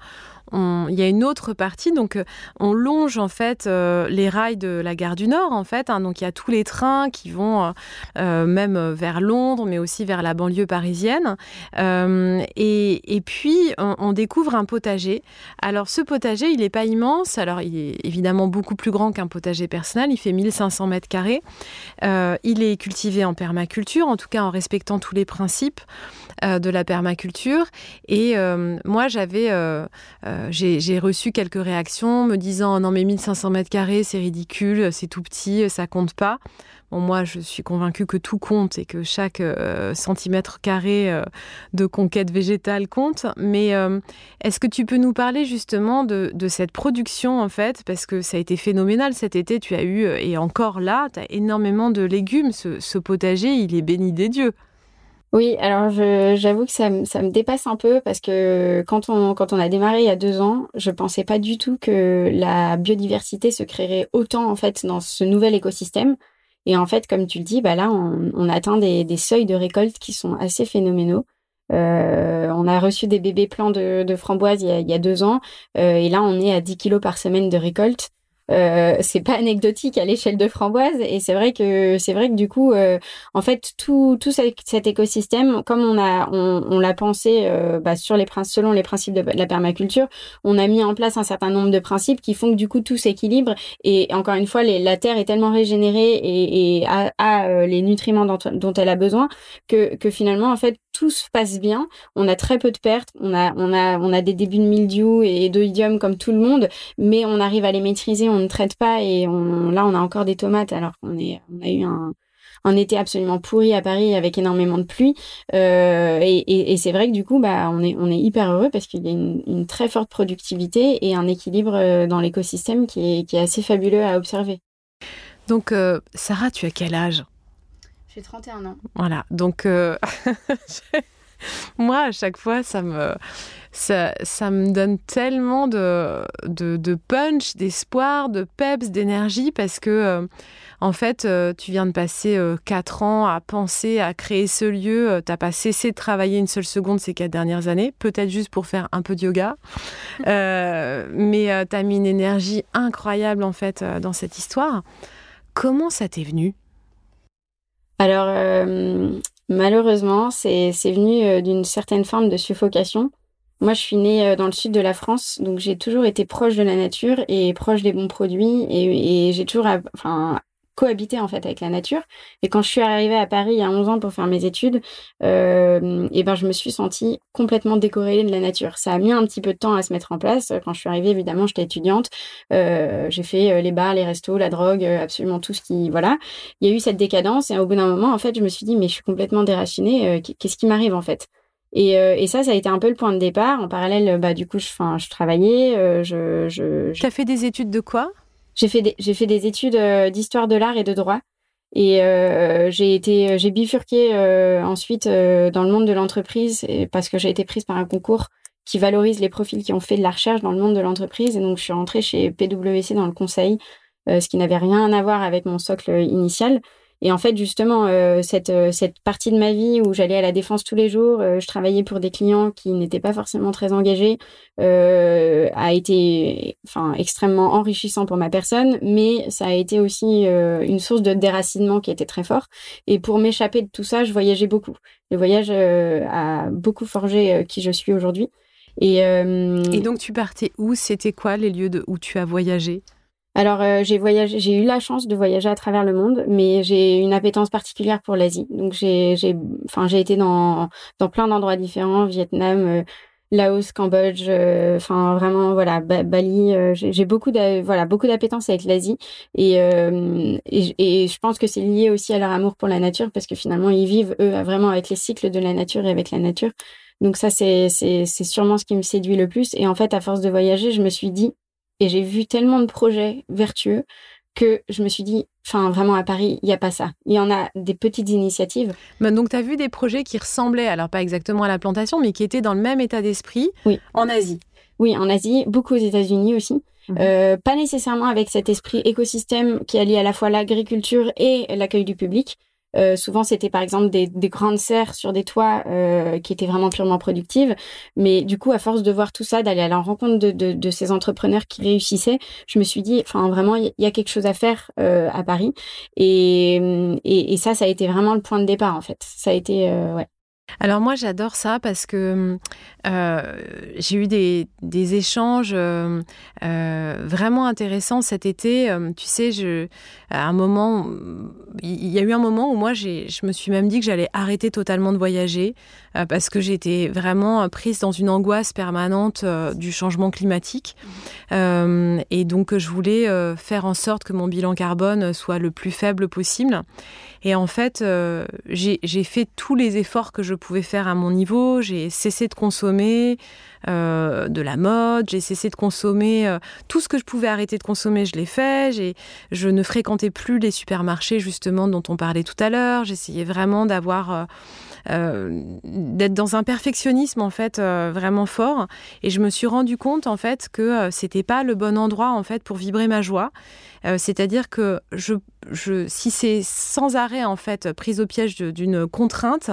il y a une autre partie, donc euh, on longe en fait euh, les rails de la gare du Nord en fait, hein. donc il y a tous les trains qui vont euh, même vers Londres, mais aussi vers la banlieue parisienne, et, puis on, découvre un potager. Alors ce potager, il n'est pas immense, alors il est évidemment beaucoup plus grand qu'un potager personnel, il fait 1500 mètres carrés, il est cultivé en permaculture, en tout cas en respectant tous les principes de la permaculture, et moi j'avais j'ai reçu quelques réactions me disant non mais 1500 mètres carrés c'est ridicule, c'est tout petit, ça compte pas. Bon, moi, je suis convaincue que tout compte et que chaque euh, centimètre carré euh, de conquête végétale compte. Mais euh, est-ce que tu peux nous parler justement de, cette production, en fait? Parce que ça a été phénoménal cet été. Tu as eu, et encore là, tu as énormément de légumes. Ce, potager, il est béni des dieux. Oui, alors j'avoue que ça, me dépasse un peu parce que quand on, on a démarré il y a deux ans, je pensais pas du tout que la biodiversité se créerait autant en fait dans ce nouvel écosystème. Et en fait, comme tu le dis, bah là, on, atteint des, seuils de récolte qui sont assez phénoménaux. Euh, on a reçu des bébés plants de, framboises il y, a, deux ans, euh, et là, on est à 10 kilos par semaine de récolte. Euh, c'est pas anecdotique à l'échelle de framboise et c'est vrai que c'est vrai que du coup euh, en fait tout tout cet écosystème comme on a on, on l'a pensé euh, bah, sur les selon les principes de, la permaculture on a mis en place un certain nombre de principes qui font que du coup tout s'équilibre et encore une fois les, la terre est tellement régénérée et, et a, a les nutriments dont, dont, elle a besoin que que finalement en fait tout se passe bien. On a très peu de pertes. On a on a on a des débuts de mildiou et d'oïdium comme tout le monde mais on arrive à les maîtriser on ne traite pas et on, là on a encore des tomates alors qu'on est on a eu un, un été absolument pourri à Paris avec énormément de pluie. Euh, et, et, c'est vrai que du coup bah on est on est hyper heureux parce qu'il y a une, une, très forte productivité et un équilibre euh, dans l'écosystème qui est, qui est assez fabuleux à observer. Donc euh, Sarah, tu as quel âge? J'ai 31 ans. Voilà, donc moi à chaque fois ça me ça, ça me donne tellement de, de, punch, d'espoir, de peps, d'énergie parce que, euh, en fait, euh, tu viens de passer euh, quatre ans à penser, à créer ce lieu. tu n'as pas cessé de travailler une seule seconde ces quatre dernières années, peut-être juste pour faire un peu de yoga. mais tu as mis une énergie incroyable, en fait, dans cette histoire. Comment ça t'est venu? Alors, malheureusement, c'est venu d'une certaine forme de suffocation. Moi, je suis née euh, dans le sud de la France, donc j'ai toujours été proche de la nature et proche des bons produits et, j'ai toujours enfin, cohabité en fait avec la nature. Et quand je suis arrivée à Paris il y a 11 ans pour faire mes études, euh, et ben je me suis sentie complètement décorrélée de la nature. Ça a mis un petit peu de temps à se mettre en place. Quand je suis arrivée, évidemment, j'étais étudiante. Euh, j'ai fait euh, les bars, les restos, la drogue, absolument tout ce qui voilà. Il y a eu cette décadence et au bout d'un moment, en fait, je me suis dit mais je suis complètement déracinée. Qu'est-ce qui m'arrive en fait? Et, euh, et, ça, ça a été un peu le point de départ. En parallèle, bah, du coup, je, je travaillais. Euh, je, je, Tu as fait des études de quoi? J'ai fait, des, j'ai fait des études euh, d'histoire de l'art et de droit. Et euh, j'ai été, j'ai bifurqué ensuite dans le monde de l'entreprise parce que j'ai été prise par un concours qui valorise les profils qui ont fait de la recherche dans le monde de l'entreprise. Et donc, je suis rentrée chez PwC dans le conseil, ce qui n'avait rien à voir avec mon socle initial. Et en fait, justement, euh, cette, euh, cette partie de ma vie où j'allais à la défense tous les jours, euh, je travaillais pour des clients qui n'étaient pas forcément très engagés, a été enfin, extrêmement enrichissant pour ma personne, mais ça a été aussi une source de déracinement qui était très fort. Et pour m'échapper de tout ça, je voyageais beaucoup. Le voyage a beaucoup forgé qui je suis aujourd'hui. Et, donc, tu partais où? C'était quoi les lieux de, où tu as voyagé? Alors euh, j'ai voyagé, j'ai eu la chance de voyager à travers le monde, mais j'ai une appétence particulière pour l'Asie. Donc j'ai, j'ai, enfin j'ai été dans dans plein d'endroits différents, Vietnam, euh, Laos, Cambodge, euh, enfin vraiment voilà Bali. j'ai beaucoup de, voilà beaucoup d'appétence avec l'Asie et, et, et je pense que c'est lié aussi à leur amour pour la nature parce que finalement ils vivent eux vraiment avec les cycles de la nature et avec la nature. Donc ça c'est c'est c'est sûrement ce qui me séduit le plus. Et en fait à force de voyager, je me suis dit et j'ai vu tellement de projets vertueux que je me suis dit, enfin vraiment à Paris, il n'y a pas ça. Il y en a des petites initiatives. Mais donc tu as vu des projets qui ressemblaient, alors pas exactement à la plantation, mais qui étaient dans le même état d'esprit oui. en Asie. Oui, en Asie, beaucoup aux États-Unis aussi. Mhm. Euh, pas nécessairement avec cet esprit écosystème qui allie à la fois l'agriculture et l'accueil du public, euh, souvent, c'était par exemple des, des, grandes serres sur des toits euh, qui étaient vraiment purement productives. Mais du coup, à force de voir tout ça, d'aller à la rencontre de, de, de, ces entrepreneurs qui réussissaient, je me suis dit, enfin vraiment, il y a quelque chose à faire euh, à Paris. Et, et, et, ça, ça a été vraiment le point de départ en fait. Ça a été, euh, ouais. Alors moi j'adore ça parce que euh, j'ai eu des, échanges euh, euh, vraiment intéressants cet été. tu sais, je, à un moment, il y a eu un moment où moi je me suis même dit que j'allais arrêter totalement de voyager parce que j'étais vraiment prise dans une angoisse permanente du changement climatique. et donc je voulais faire en sorte que mon bilan carbone soit le plus faible possible. Et en fait, j'ai fait tous les efforts que je pouvais faire à mon niveau. J'ai cessé de consommer euh, de la mode, j'ai cessé de consommer euh, tout ce que je pouvais arrêter de consommer, je l'ai fait. Je ne fréquentais plus les supermarchés justement dont on parlait tout à l'heure. J'essayais vraiment d'avoir euh, d'être dans un perfectionnisme en fait vraiment fort. Et je me suis rendu compte en fait que c'était pas le bon endroit en fait pour vibrer ma joie. C'est-à-dire que je, je, si c'est sans arrêt en fait prise au piège d'une contrainte,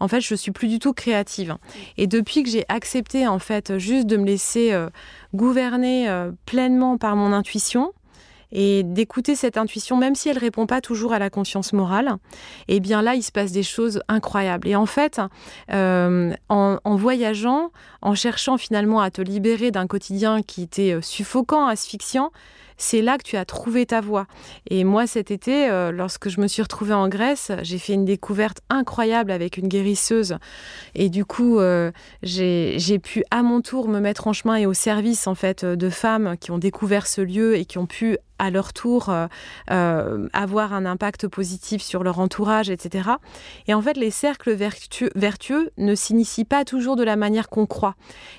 en fait je suis plus du tout créative. Et depuis que j'ai accepté en fait juste de me laisser euh, gouverner euh, pleinement par mon intuition, et d'écouter cette intuition, même si elle répond pas toujours à la conscience morale, et eh bien là, il se passe des choses incroyables. Et en fait, euh, en, voyageant, en cherchant finalement à te libérer d'un quotidien qui était suffocant, asphyxiant, c'est là que tu as trouvé ta voie. Et moi, cet été, euh, lorsque je me suis retrouvée en Grèce, j'ai fait une découverte incroyable avec une guérisseuse. Et du coup, euh, j'ai pu à mon tour me mettre en chemin et au service en fait de femmes qui ont découvert ce lieu et qui ont pu à leur tour euh, euh, avoir un impact positif sur leur entourage, etc. Et en fait, les cercles vertueux, ne s'initient pas toujours de la manière qu'on croit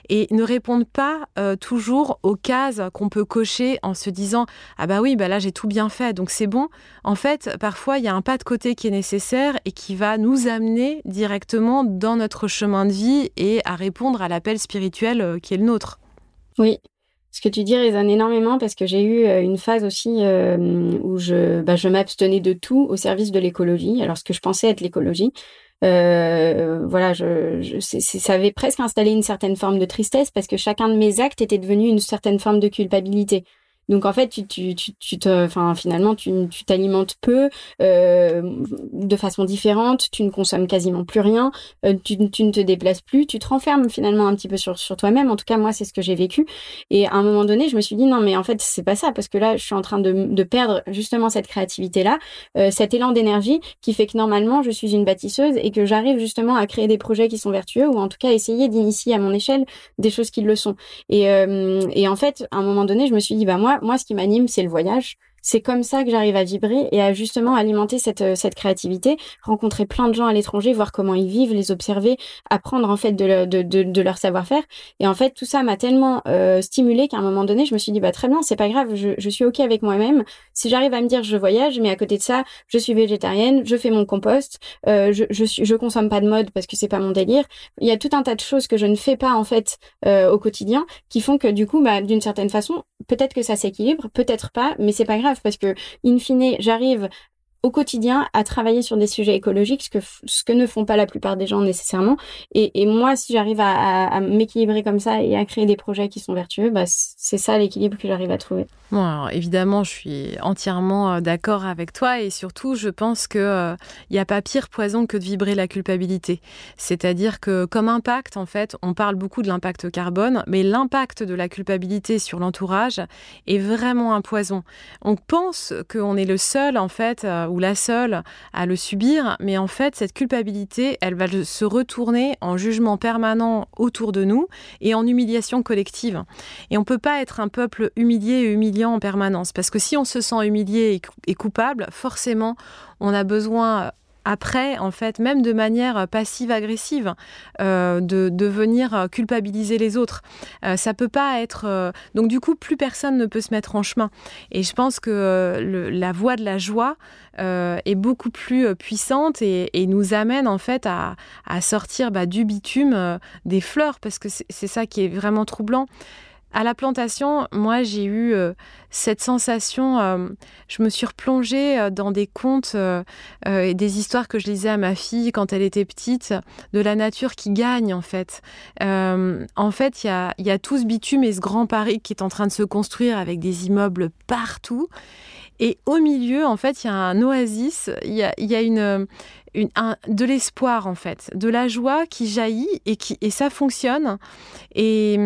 et ne répondent pas euh, toujours aux cases qu'on peut cocher en se disant ah bah oui bah là j'ai tout bien fait donc c'est bon. En fait, parfois il y a un pas de côté qui est nécessaire et qui va nous amener directement dans notre chemin de vie et à répondre à l'appel spirituel qui est le nôtre. Oui, ce que tu dis résonne énormément parce que j'ai eu euh, une phase aussi euh, où je, bah, je m'abstenais de tout au service de l'écologie, alors ce que je pensais être l'écologie. Euh, voilà, je ça avait presque installé une certaine forme de tristesse parce que chacun de mes actes était devenu une certaine forme de culpabilité. Donc en fait, tu, tu, tu, tu te, finalement, tu t'alimentes peu, euh, de façon différente, tu ne consommes quasiment plus rien, euh, tu, tu, ne te déplaces plus, tu te renfermes finalement un petit peu sur, sur toi-même. En tout cas, moi, c'est ce que j'ai vécu. Et à un moment donné, je me suis dit non, mais en fait, c'est pas ça parce que là, je suis en train de, de perdre justement cette créativité-là, euh, cet élan d'énergie qui fait que normalement, je suis une bâtisseuse et que j'arrive justement à créer des projets qui sont vertueux ou en tout cas essayer d'initier à mon échelle des choses qui le sont. Et, euh, et en fait, à un moment donné, je me suis dit bah moi moi, ce qui m'anime, c'est le voyage c'est comme ça que j'arrive à vibrer et à justement alimenter cette, euh, cette créativité, rencontrer plein de gens à l'étranger, voir comment ils vivent, les observer, apprendre en fait de, de, leur savoir-faire. Et en fait, tout ça m'a tellement euh, stimulé qu'à un moment donné, je me suis dit, bah très bien, c'est pas grave, je, je suis OK avec moi-même. Si j'arrive à me dire, je voyage, mais à côté de ça, je suis végétarienne, je fais mon compost, euh, je, je, je consomme pas de mode parce que c'est pas mon délire. Il y a tout un tas de choses que je ne fais pas en fait euh, au quotidien qui font que du coup, bah, d'une certaine façon, peut-être que ça s'équilibre, peut-être pas, mais c'est pas grave parce que, in fine, j'arrive au quotidien à travailler sur des sujets écologiques, ce que, ce que ne font pas la plupart des gens nécessairement. Et, et moi, si j'arrive à, m'équilibrer comme ça et à créer des projets qui sont vertueux, bah, c'est ça l'équilibre que j'arrive à trouver. Bon, évidemment, je suis entièrement euh, d'accord avec toi et surtout, je pense qu'il euh, n'y a pas pire poison que de vibrer la culpabilité. C'est-à-dire que comme impact, en fait, on parle beaucoup de l'impact carbone, mais l'impact de la culpabilité sur l'entourage est vraiment un poison. On pense qu'on est le seul, en fait, euh, ou la seule à le subir, mais en fait, cette culpabilité, elle va se retourner en jugement permanent autour de nous et en humiliation collective. Et on peut pas être un peuple humilié et humilié en permanence. Parce que si on se sent humilié et, coupable, forcément, on a besoin euh, après, en fait, même de manière passive-agressive, euh, de, venir culpabiliser les autres. Euh, ça peut pas être. Donc, du coup, plus personne ne peut se mettre en chemin. Et je pense que la voie de la joie est beaucoup plus puissante et, nous amène, en fait, à, sortir bah, du bitume des fleurs, parce que c'est ça qui est vraiment troublant. À la plantation, moi, j'ai eu euh, cette sensation, euh, je me suis replongée euh, dans des contes et des histoires que je lisais à ma fille quand elle était petite, de la nature qui gagne, en fait. en fait, il y a, y a tout ce bitume et ce grand Paris qui est en train de se construire avec des immeubles partout. Et au milieu, en fait, il y a un oasis, il y a, une, de l'espoir en fait, de la joie qui jaillit et, qui, et ça fonctionne. Et,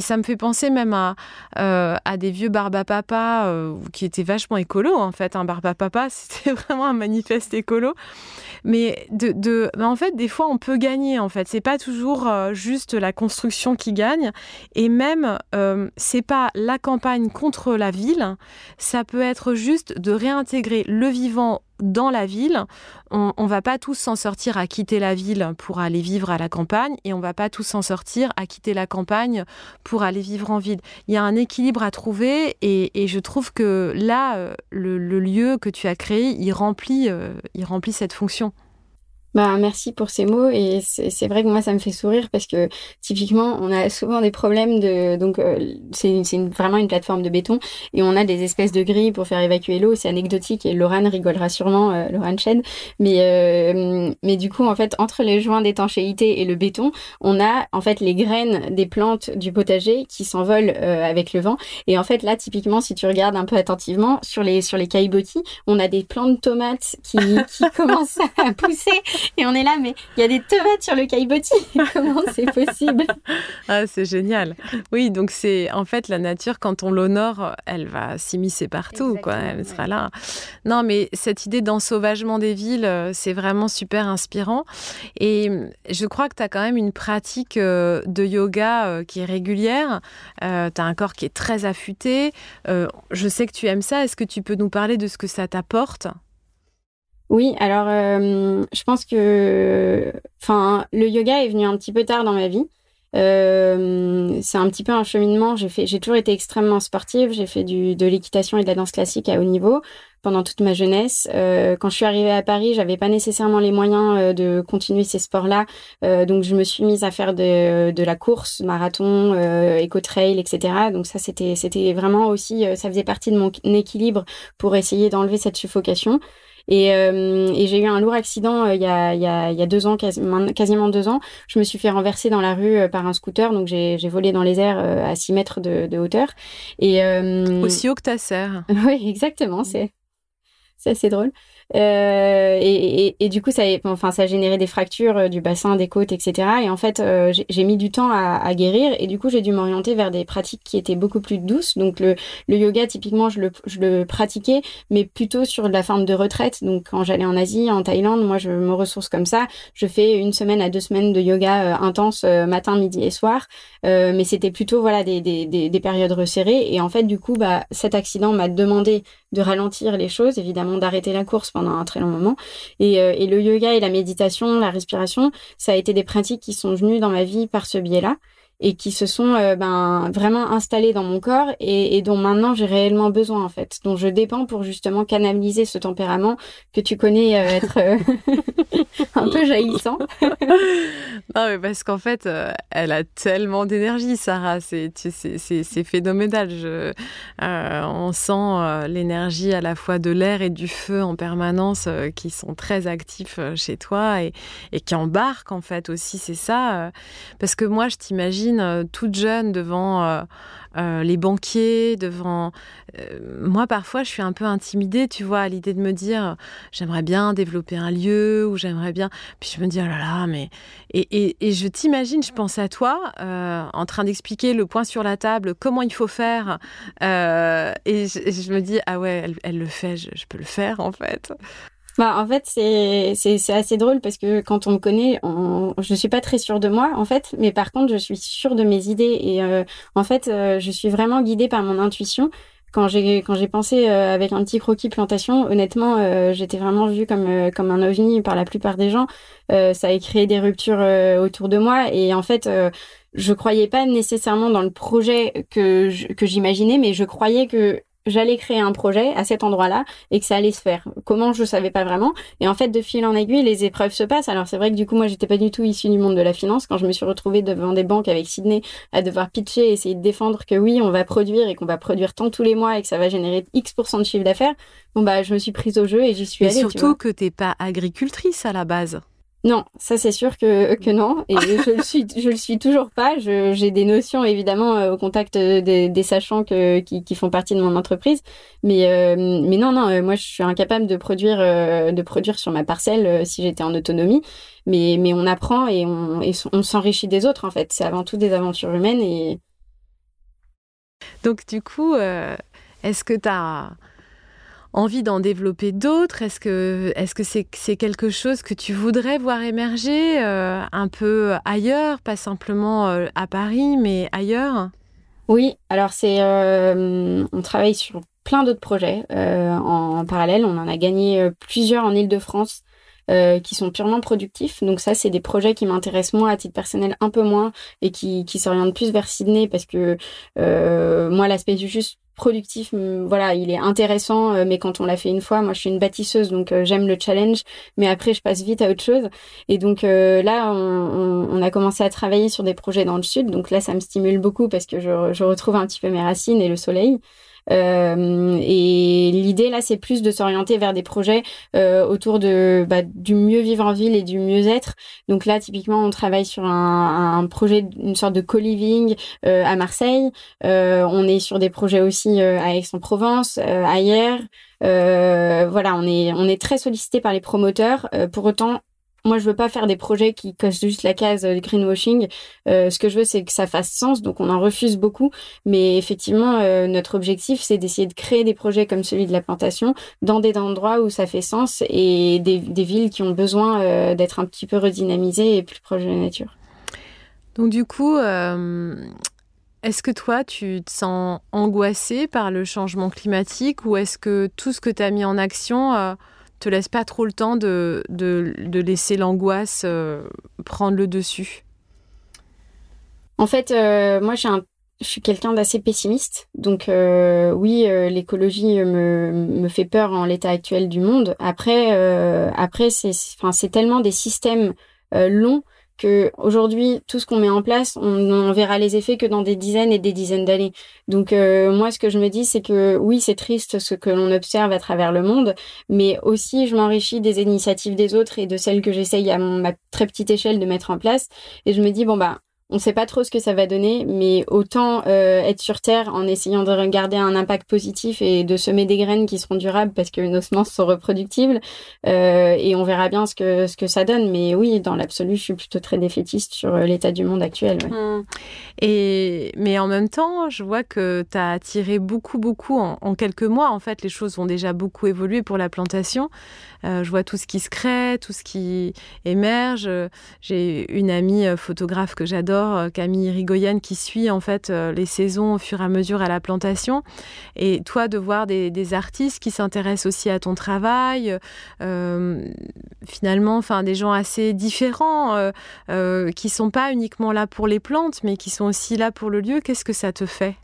ça me fait penser même à, euh, à des vieux barbapapa euh, qui étaient vachement écolo en fait. Un barbapapa, c'était vraiment un manifeste écolo. Mais de, en fait, des fois, on peut gagner. En fait, c'est pas toujours euh, juste la construction qui gagne. Et même, c'est pas la campagne contre la ville. Ça peut être juste de réintégrer le vivant dans la ville. On, ne va pas tous s'en sortir à quitter la ville pour aller vivre à la campagne et on va pas tous s'en sortir à quitter la campagne pour aller vivre en ville. Il y a un équilibre à trouver et, je trouve que là, euh, le, lieu que tu as créé, il remplit, euh, il remplit cette fonction. Bah, merci pour ces mots et c'est vrai que moi ça me fait sourire parce que typiquement on a souvent des problèmes de donc euh, c'est vraiment une plateforme de béton et on a des espèces de grilles pour faire évacuer l'eau. C'est anecdotique et Laurent rigolera sûrement euh, Laurent Shed mais euh, mais du coup en fait entre les joints d'étanchéité et le béton on a en fait les graines des plantes du potager qui s'envolent euh, avec le vent. Et en fait là typiquement si tu regardes un peu attentivement sur les sur les caillebotis on a des plantes tomates qui qui commencent à pousser et on est là, mais il y a des tomates sur le caillebotis. Comment c'est possible? Ah, c'est génial. Oui, donc c'est en fait la nature, quand on l'honore, elle va s'immiscer partout, quoi. Elle sera là. Non, mais cette idée d'ensauvagement des villes, euh, c'est vraiment super inspirant. Et je crois que tu as quand même une pratique euh, de yoga euh, qui est régulière. tu as un corps qui est très affûté. je sais que tu aimes ça. Est-ce que tu peux nous parler de ce que ça t'apporte? Oui, alors euh, je pense que enfin le yoga est venu un petit peu tard dans ma vie. Euh, c'est un petit peu un cheminement. J'ai fait, j'ai toujours été extrêmement sportive. J'ai fait du, de l'équitation et de la danse classique à haut niveau pendant toute ma jeunesse. Euh, quand je suis arrivée à Paris, j'avais pas nécessairement les moyens euh, de continuer ces sports-là, euh, donc je me suis mise à faire de, de la course, marathon, euh, éco-trail, etc. Donc ça, c'était, c'était vraiment aussi, ça faisait partie de mon équilibre pour essayer d'enlever cette suffocation. Et, euh, et j'ai eu un lourd accident euh, il, y a, il, y a, il y a deux ans, quasiment, quasiment deux ans. Je me suis fait renverser dans la rue euh, par un scooter, donc j'ai volé dans les airs à 6 mètres de, de hauteur. Et, Aussi haut que ta sœur. oui, exactement. C'est assez drôle. Euh, et, et, du coup, ça, enfin, ça a généré des fractures euh, du bassin, des côtes, etc. Et en fait, euh, j'ai mis du temps à, à, guérir. Et du coup, j'ai dû m'orienter vers des pratiques qui étaient beaucoup plus douces. Donc, le, le yoga, typiquement, je le, je le pratiquais, mais plutôt sur la forme de retraite. Donc, quand j'allais en Asie, en Thaïlande, moi, je me ressource comme ça. Je fais une semaine à deux semaines de yoga intense, matin, midi et soir. mais c'était plutôt, voilà, des, des, des, des, périodes resserrées. Et en fait, du coup, bah, cet accident m'a demandé de ralentir les choses, évidemment, d'arrêter la course pendant un très long moment. Et, euh, et, le yoga et la méditation, la respiration, ça a été des pratiques qui sont venues dans ma vie par ce biais-là et qui se sont euh, ben, vraiment installés dans mon corps et, dont maintenant j'ai réellement besoin en fait, dont je dépends pour justement canaliser ce tempérament que tu connais euh, être euh, un peu jaillissant. non mais parce qu'en fait, elle a tellement d'énergie, Sarah, c'est c'est phénoménal. On sent l'énergie à la fois de l'air et du feu en permanence qui sont très actifs chez toi et qui embarquent en fait aussi, c'est ça. parce que moi, je t'imagine euh, toute jeune devant euh, euh, les banquiers, devant... moi, parfois, je suis un peu intimidée, tu vois, à l'idée de me dire, j'aimerais bien développer un lieu, ou j'aimerais bien... Puis je me dis, oh là là, mais... Et, et, je t'imagine, je pense à toi, en train d'expliquer le point sur la table, comment il faut faire. et, je, me dis, ah ouais, elle, le fait, je peux le faire, en fait. Bah, en fait, c'est, assez drôle parce que quand on me connaît, on, je suis pas très sûre de moi, en fait, mais par contre, je suis sûre de mes idées et euh, en fait, euh, je suis vraiment guidée par mon intuition. Quand j'ai pensé euh, avec un petit croquis plantation, honnêtement, j'étais vraiment vue comme comme un ovni par la plupart des gens. ça a créé des ruptures autour de moi et en fait, je croyais pas nécessairement dans le projet que que j'imaginais, mais je croyais que j'allais créer un projet à cet endroit-là et que ça allait se faire. Comment je savais pas vraiment. Et en fait, de fil en aiguille, les épreuves se passent. Alors c'est vrai que du coup, moi, j'étais pas du tout issue du monde de la finance. Quand je me suis retrouvée devant des banques avec Sydney à devoir pitcher, essayer de défendre que oui, on va produire et qu'on va produire tant tous les mois et que ça va générer X% de chiffre d'affaires, bon bah, je me suis prise au jeu et j'y suis et allée. Surtout que t'es pas agricultrice à la base. Non, ça c'est sûr que, que non, et je le suis, je le suis toujours pas. J'ai des notions évidemment euh, au contact des, des sachants que, qui, qui, font partie de mon entreprise, mais euh, mais non non, euh, moi je suis incapable de produire de produire sur ma parcelle si j'étais en autonomie, mais mais on apprend et on et on s'enrichit des autres en fait. C'est avant tout des aventures humaines et donc du coup, est-ce que tu as envie d'en développer d'autres? Est-ce que c'est quelque chose que tu voudrais voir émerger euh, un peu ailleurs, pas simplement euh, à Paris, mais ailleurs? Oui, alors c'est euh, on travaille sur plein d'autres projets en, parallèle. On en a gagné plusieurs en Île-de-France. Qui sont purement productifs. Donc ça, c'est des projets qui m'intéressent moi à titre personnel un peu moins et qui, qui s'orientent plus vers Sydney parce que moi, l'aspect juste productif, voilà, il est intéressant, euh, mais quand on l'a fait une fois, moi je suis une bâtisseuse, donc euh, j'aime le challenge, mais après je passe vite à autre chose. Et donc euh, là, on, on, a commencé à travailler sur des projets dans le sud, donc là ça me stimule beaucoup parce que je, je retrouve un petit peu mes racines et le soleil. Euh, et l'idée là, c'est plus de s'orienter vers des projets euh, autour de bah, du mieux vivre en ville et du mieux-être. Donc là, typiquement, on travaille sur un, un projet, une sorte de co-living euh, à Marseille. on est sur des projets aussi à Aix-en-Provence, ailleurs. voilà, on est on est très sollicité par les promoteurs. pour autant, moi, je veux pas faire des projets qui cochent juste la case euh, greenwashing. Euh, ce que je veux, c'est que ça fasse sens. Donc, on en refuse beaucoup. Mais effectivement, euh, notre objectif, c'est d'essayer de créer des projets comme celui de la plantation dans des endroits où ça fait sens et des, des villes qui ont besoin d'être un petit peu redynamisées et plus proches de la nature. Donc, du coup, est-ce que toi, tu te sens angoissé par le changement climatique ou est-ce que tout ce que tu as mis en action te laisse pas trop le temps de, de, laisser l'angoisse euh, prendre le dessus En fait, euh, moi, j'ai je suis quelqu'un d'assez pessimiste. Donc, euh, oui, l'écologie me, me fait peur en l'état actuel du monde. Après, après c'est tellement des systèmes longs que aujourd'hui tout ce qu'on met en place, on, verra les effets que dans des dizaines et des dizaines d'années. Donc euh, moi ce que je me dis c'est que oui, c'est triste ce que l'on observe à travers le monde, mais aussi je m'enrichis des initiatives des autres et de celles que j'essaye à ma très petite échelle de mettre en place et je me dis bon bah on ne sait pas trop ce que ça va donner, mais autant euh, être sur Terre en essayant de regarder un impact positif et de semer des graines qui seront durables parce que nos semences sont reproductibles. Euh, et on verra bien ce que, ce que ça donne. Mais oui, dans l'absolu, je suis plutôt très défaitiste sur euh, l'état du monde actuel. Mmh. Et, mais en même temps, je vois que tu as attiré beaucoup, beaucoup en, quelques mois. En fait, les choses ont déjà beaucoup évolué pour la plantation. Je vois tout ce qui se crée, tout ce qui émerge. J'ai une amie photographe que j'adore, euh, Camille Rigoyenne, qui suit en fait les saisons au fur et à mesure à la plantation. Et toi, de voir des, artistes qui s'intéressent aussi à ton travail, euh, finalement, enfin des gens assez différents, euh, euh, qui sont pas uniquement là pour les plantes, mais qui sont aussi là pour le lieu. Qu'est-ce que ça te fait?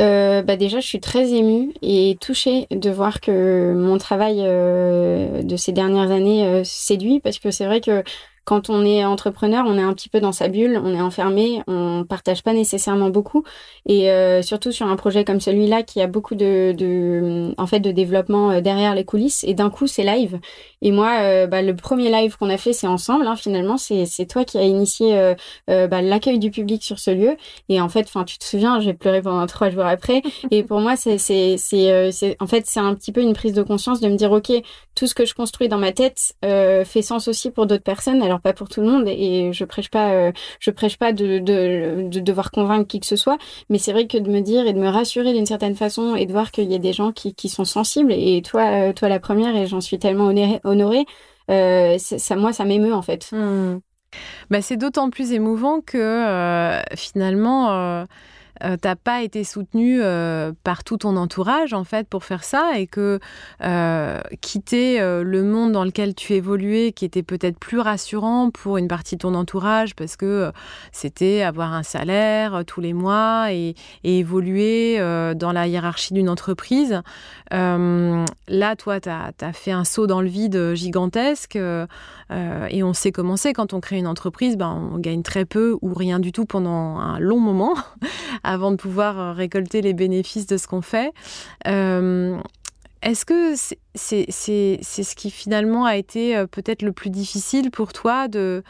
Euh, bah déjà, je suis très émue et touchée de voir que mon travail euh, de ces dernières années euh, séduit parce que c'est vrai que quand on est entrepreneur, on est un petit peu dans sa bulle, on est enfermé, on partage pas nécessairement beaucoup. Et euh, surtout sur un projet comme celui-là qui a beaucoup de, de, en fait, de développement euh, derrière les coulisses. Et d'un coup, c'est live. Et moi, euh, bah, le premier live qu'on a fait, c'est ensemble. Hein, finalement, c'est toi qui as initié euh, euh, bah, l'accueil du public sur ce lieu. Et en fait, enfin, tu te souviens, j'ai pleuré pendant trois jours après. Et pour moi, c'est en fait, c'est un petit peu une prise de conscience de me dire, ok, tout ce que je construis dans ma tête fait sens aussi pour d'autres personnes alors pas pour tout le monde et je prêche pas euh, je prêche pas de, de, de, devoir convaincre qui que ce soit mais c'est vrai que de me dire et de me rassurer d'une certaine façon et de voir qu'il y a des gens qui, sont sensibles et toi euh, toi la première et j'en suis tellement honorée, euh, ça moi ça m'émeut en fait mmh. bah, c'est d'autant plus émouvant que euh, finalement euh, t'as pas été soutenu euh, par tout ton entourage en fait pour faire ça et que euh, quitter euh, le monde dans lequel tu évoluais qui était peut-être plus rassurant pour une partie de ton entourage parce que c'était avoir un salaire tous les mois et, évoluer dans la hiérarchie d'une entreprise là toi tu as, as, fait un saut dans le vide gigantesque et on sait comment c'est. Quand on crée une entreprise ben, on gagne très peu ou rien du tout pendant un long moment avant de pouvoir euh, récolter les bénéfices de ce qu'on fait. Euh, est-ce que c'est ce qui finalement a été peut-être le plus difficile pour toi de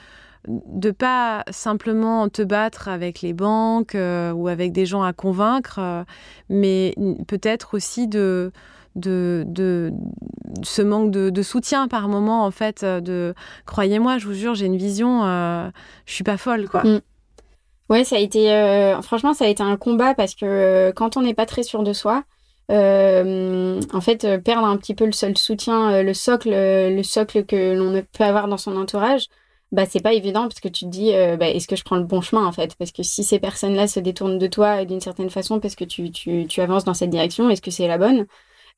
de pas simplement te battre avec les banques ou avec des gens à convaincre, mais peut-être aussi de de, de ce manque de, soutien par moment en fait de croyez-moi je vous jure j'ai une vision euh, je suis pas folle quoi mm. Ouais ça a été euh, franchement ça a été un combat parce que euh, quand on n'est pas très sûr de soi en fait perdre un petit peu le seul soutien le socle le socle que l'on peut avoir dans son entourage bah c'est pas évident parce que tu te dis bah, est-ce que je prends le bon chemin en fait? Parce que si ces personnes-là se détournent de toi d'une certaine façon parce que tu, tu, tu avances dans cette direction est-ce que c'est la bonne?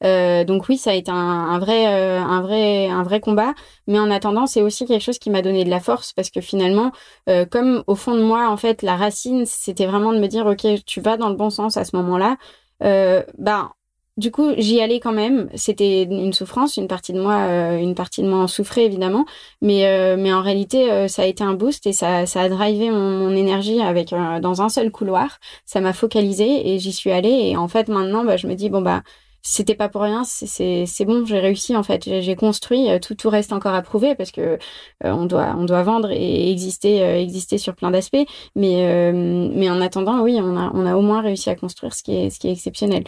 Euh, donc oui, ça a été un, vrai, euh, un vrai, un vrai combat. Mais en attendant, c'est aussi quelque chose qui m'a donné de la force parce que finalement, euh, comme au fond de moi, en fait, la racine, c'était vraiment de me dire, ok, tu vas dans le bon sens à ce moment-là. ben du coup, j'y allais quand même. C'était une souffrance, une partie de moi, une partie de moi en souffrait évidemment, mais mais en réalité, ça a été un boost et ça ça a drivé mon, énergie avec dans un seul couloir. Ça m'a focalisé et j'y suis allée. Et en fait, maintenant, bah, je me dis bon bah c'était pas pour rien, c'est bon, j'ai réussi en fait, j'ai construit, euh, tout tout reste encore à prouver parce que euh, on doit on doit vendre et exister euh, exister sur plein d'aspects, mais mais en attendant, oui, on a on a au moins réussi à construire ce qui est ce qui est exceptionnel.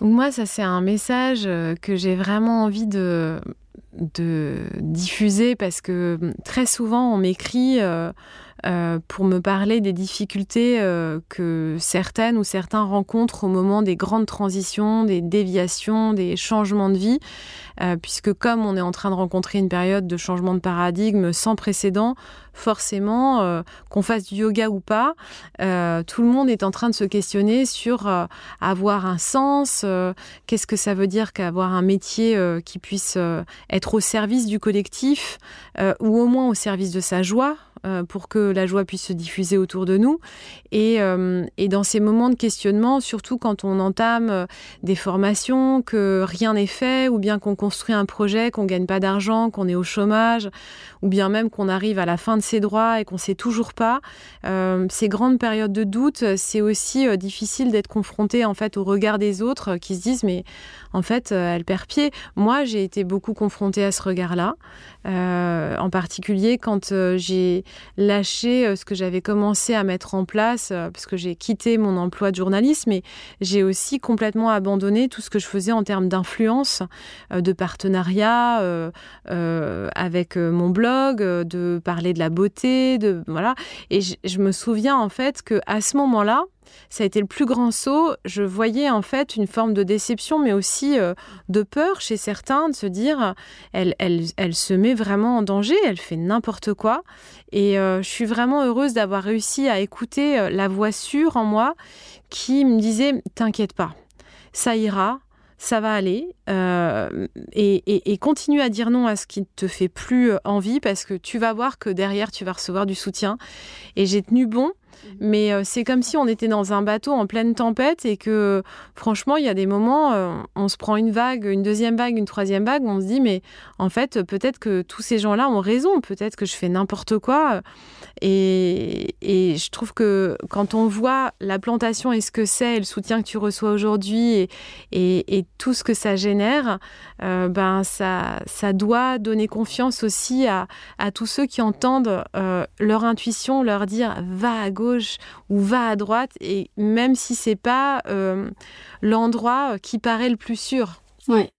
moi, ça c'est un message que j'ai vraiment envie de de diffuser parce que très souvent on m'écrit euh, pour me parler des difficultés euh, que certaines ou certains rencontrent au moment des grandes transitions, des déviations, des changements de vie, euh, puisque comme on est en train de rencontrer une période de changement de paradigme sans précédent, forcément, qu'on fasse du yoga ou pas, tout le monde est en train de se questionner sur avoir un sens, qu'est-ce que ça veut dire qu'avoir un métier qui puisse être au service du collectif ou au moins au service de sa joie euh, pour que la joie puisse se diffuser autour de nous. Et, euh, dans ces moments de questionnement, surtout quand on entame euh, des formations, que rien n'est fait, ou bien qu'on construit un projet, qu'on gagne pas d'argent, qu'on est au chômage, ou bien même qu'on arrive à la fin de ses droits et qu'on sait toujours pas, ces grandes périodes de doute, c'est aussi difficile d'être confronté en fait au regard des autres qui se disent mais en fait elle perd pied. Moi j'ai été beaucoup confrontée à ce regard-là. En particulier quand j'ai lâché euh, ce que j'avais commencé à mettre en place, parce que j'ai quitté mon emploi de journaliste, mais j'ai aussi complètement abandonné tout ce que je faisais en termes d'influence, de partenariat avec mon blog, de parler de la beauté, de voilà. Et je me souviens en fait que à ce moment-là, ça a été le plus grand saut. Je voyais en fait une forme de déception, mais aussi euh, de peur chez certains de se dire elle, elle, elle se met vraiment en danger, elle fait n'importe quoi. Et euh, je suis vraiment heureuse d'avoir réussi à écouter euh, la voix sûre en moi qui me disait T'inquiète pas, ça ira, ça va aller et, et, continue à dire non à ce qui ne te fait plus envie parce que tu vas voir que derrière tu vas recevoir du soutien. Et j'ai tenu bon. Mais euh, c'est comme si on était dans un bateau en pleine tempête et que franchement, il y a des moments, euh, on se prend une vague, une deuxième vague, une troisième vague, on se dit, mais en fait, peut-être que tous ces gens-là ont raison, peut-être que je fais n'importe quoi. Et, je trouve que quand on voit la plantation et ce que c'est, et le soutien que tu reçois aujourd'hui et, tout ce que ça génère, euh, ben ça, doit donner confiance aussi à, tous ceux qui entendent leur intuition leur dire va à gauche ou va à droite, et même si c'est pas euh, l'endroit qui paraît le plus sûr. Ouais,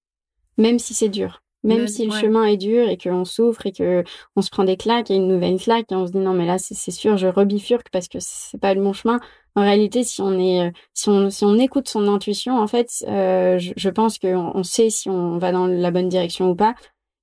même si c'est dur. Même, si le chemin est dur et qu'on souffre et que on se prend des claques et une nouvelle claque et on se dit non mais là c'est sûr je rebifurque parce que c'est pas le bon chemin. En réalité si on est euh, si on si on écoute son intuition en fait euh, je, pense qu'on on sait si on va dans la bonne direction ou pas.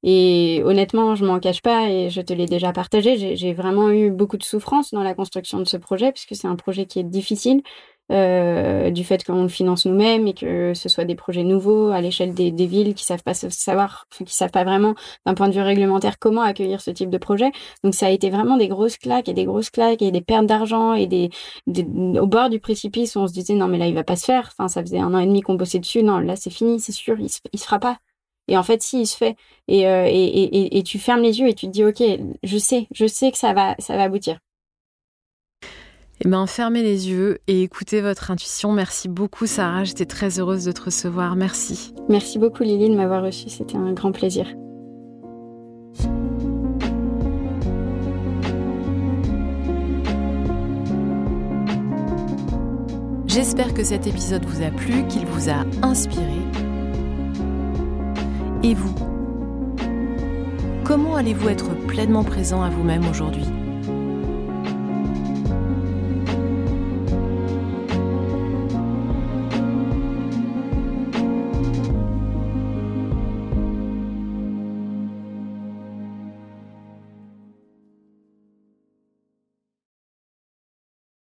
Et honnêtement, je m'en cache pas et je te l'ai déjà partagé. J'ai vraiment eu beaucoup de souffrance dans la construction de ce projet puisque c'est un projet qui est difficile euh, du fait qu'on le finance nous-mêmes et que ce soit des projets nouveaux à l'échelle des, des, villes qui savent pas savoir, qui savent pas vraiment d'un point de vue réglementaire comment accueillir ce type de projet. Donc ça a été vraiment des grosses claques et des grosses claques et des pertes d'argent et des, au bord du précipice où on se disait non mais là il va pas se faire. Enfin ça faisait un an et demi qu'on bossait dessus. Non là c'est fini, c'est sûr, il se, se fera pas. Et en fait, si, il se fait. Euh, et, et, et, tu fermes les yeux et tu te dis, OK, je sais, je sais que ça va, ça va aboutir. Eh bien, fermez les yeux et écoutez votre intuition. Merci beaucoup, Sarah. J'étais très heureuse de te recevoir. Merci. Merci beaucoup, Lily, de m'avoir reçue. C'était un grand plaisir. J'espère que cet épisode vous a plu, qu'il vous a inspiré. Et vous Comment allez-vous être pleinement présent à vous-même aujourd'hui?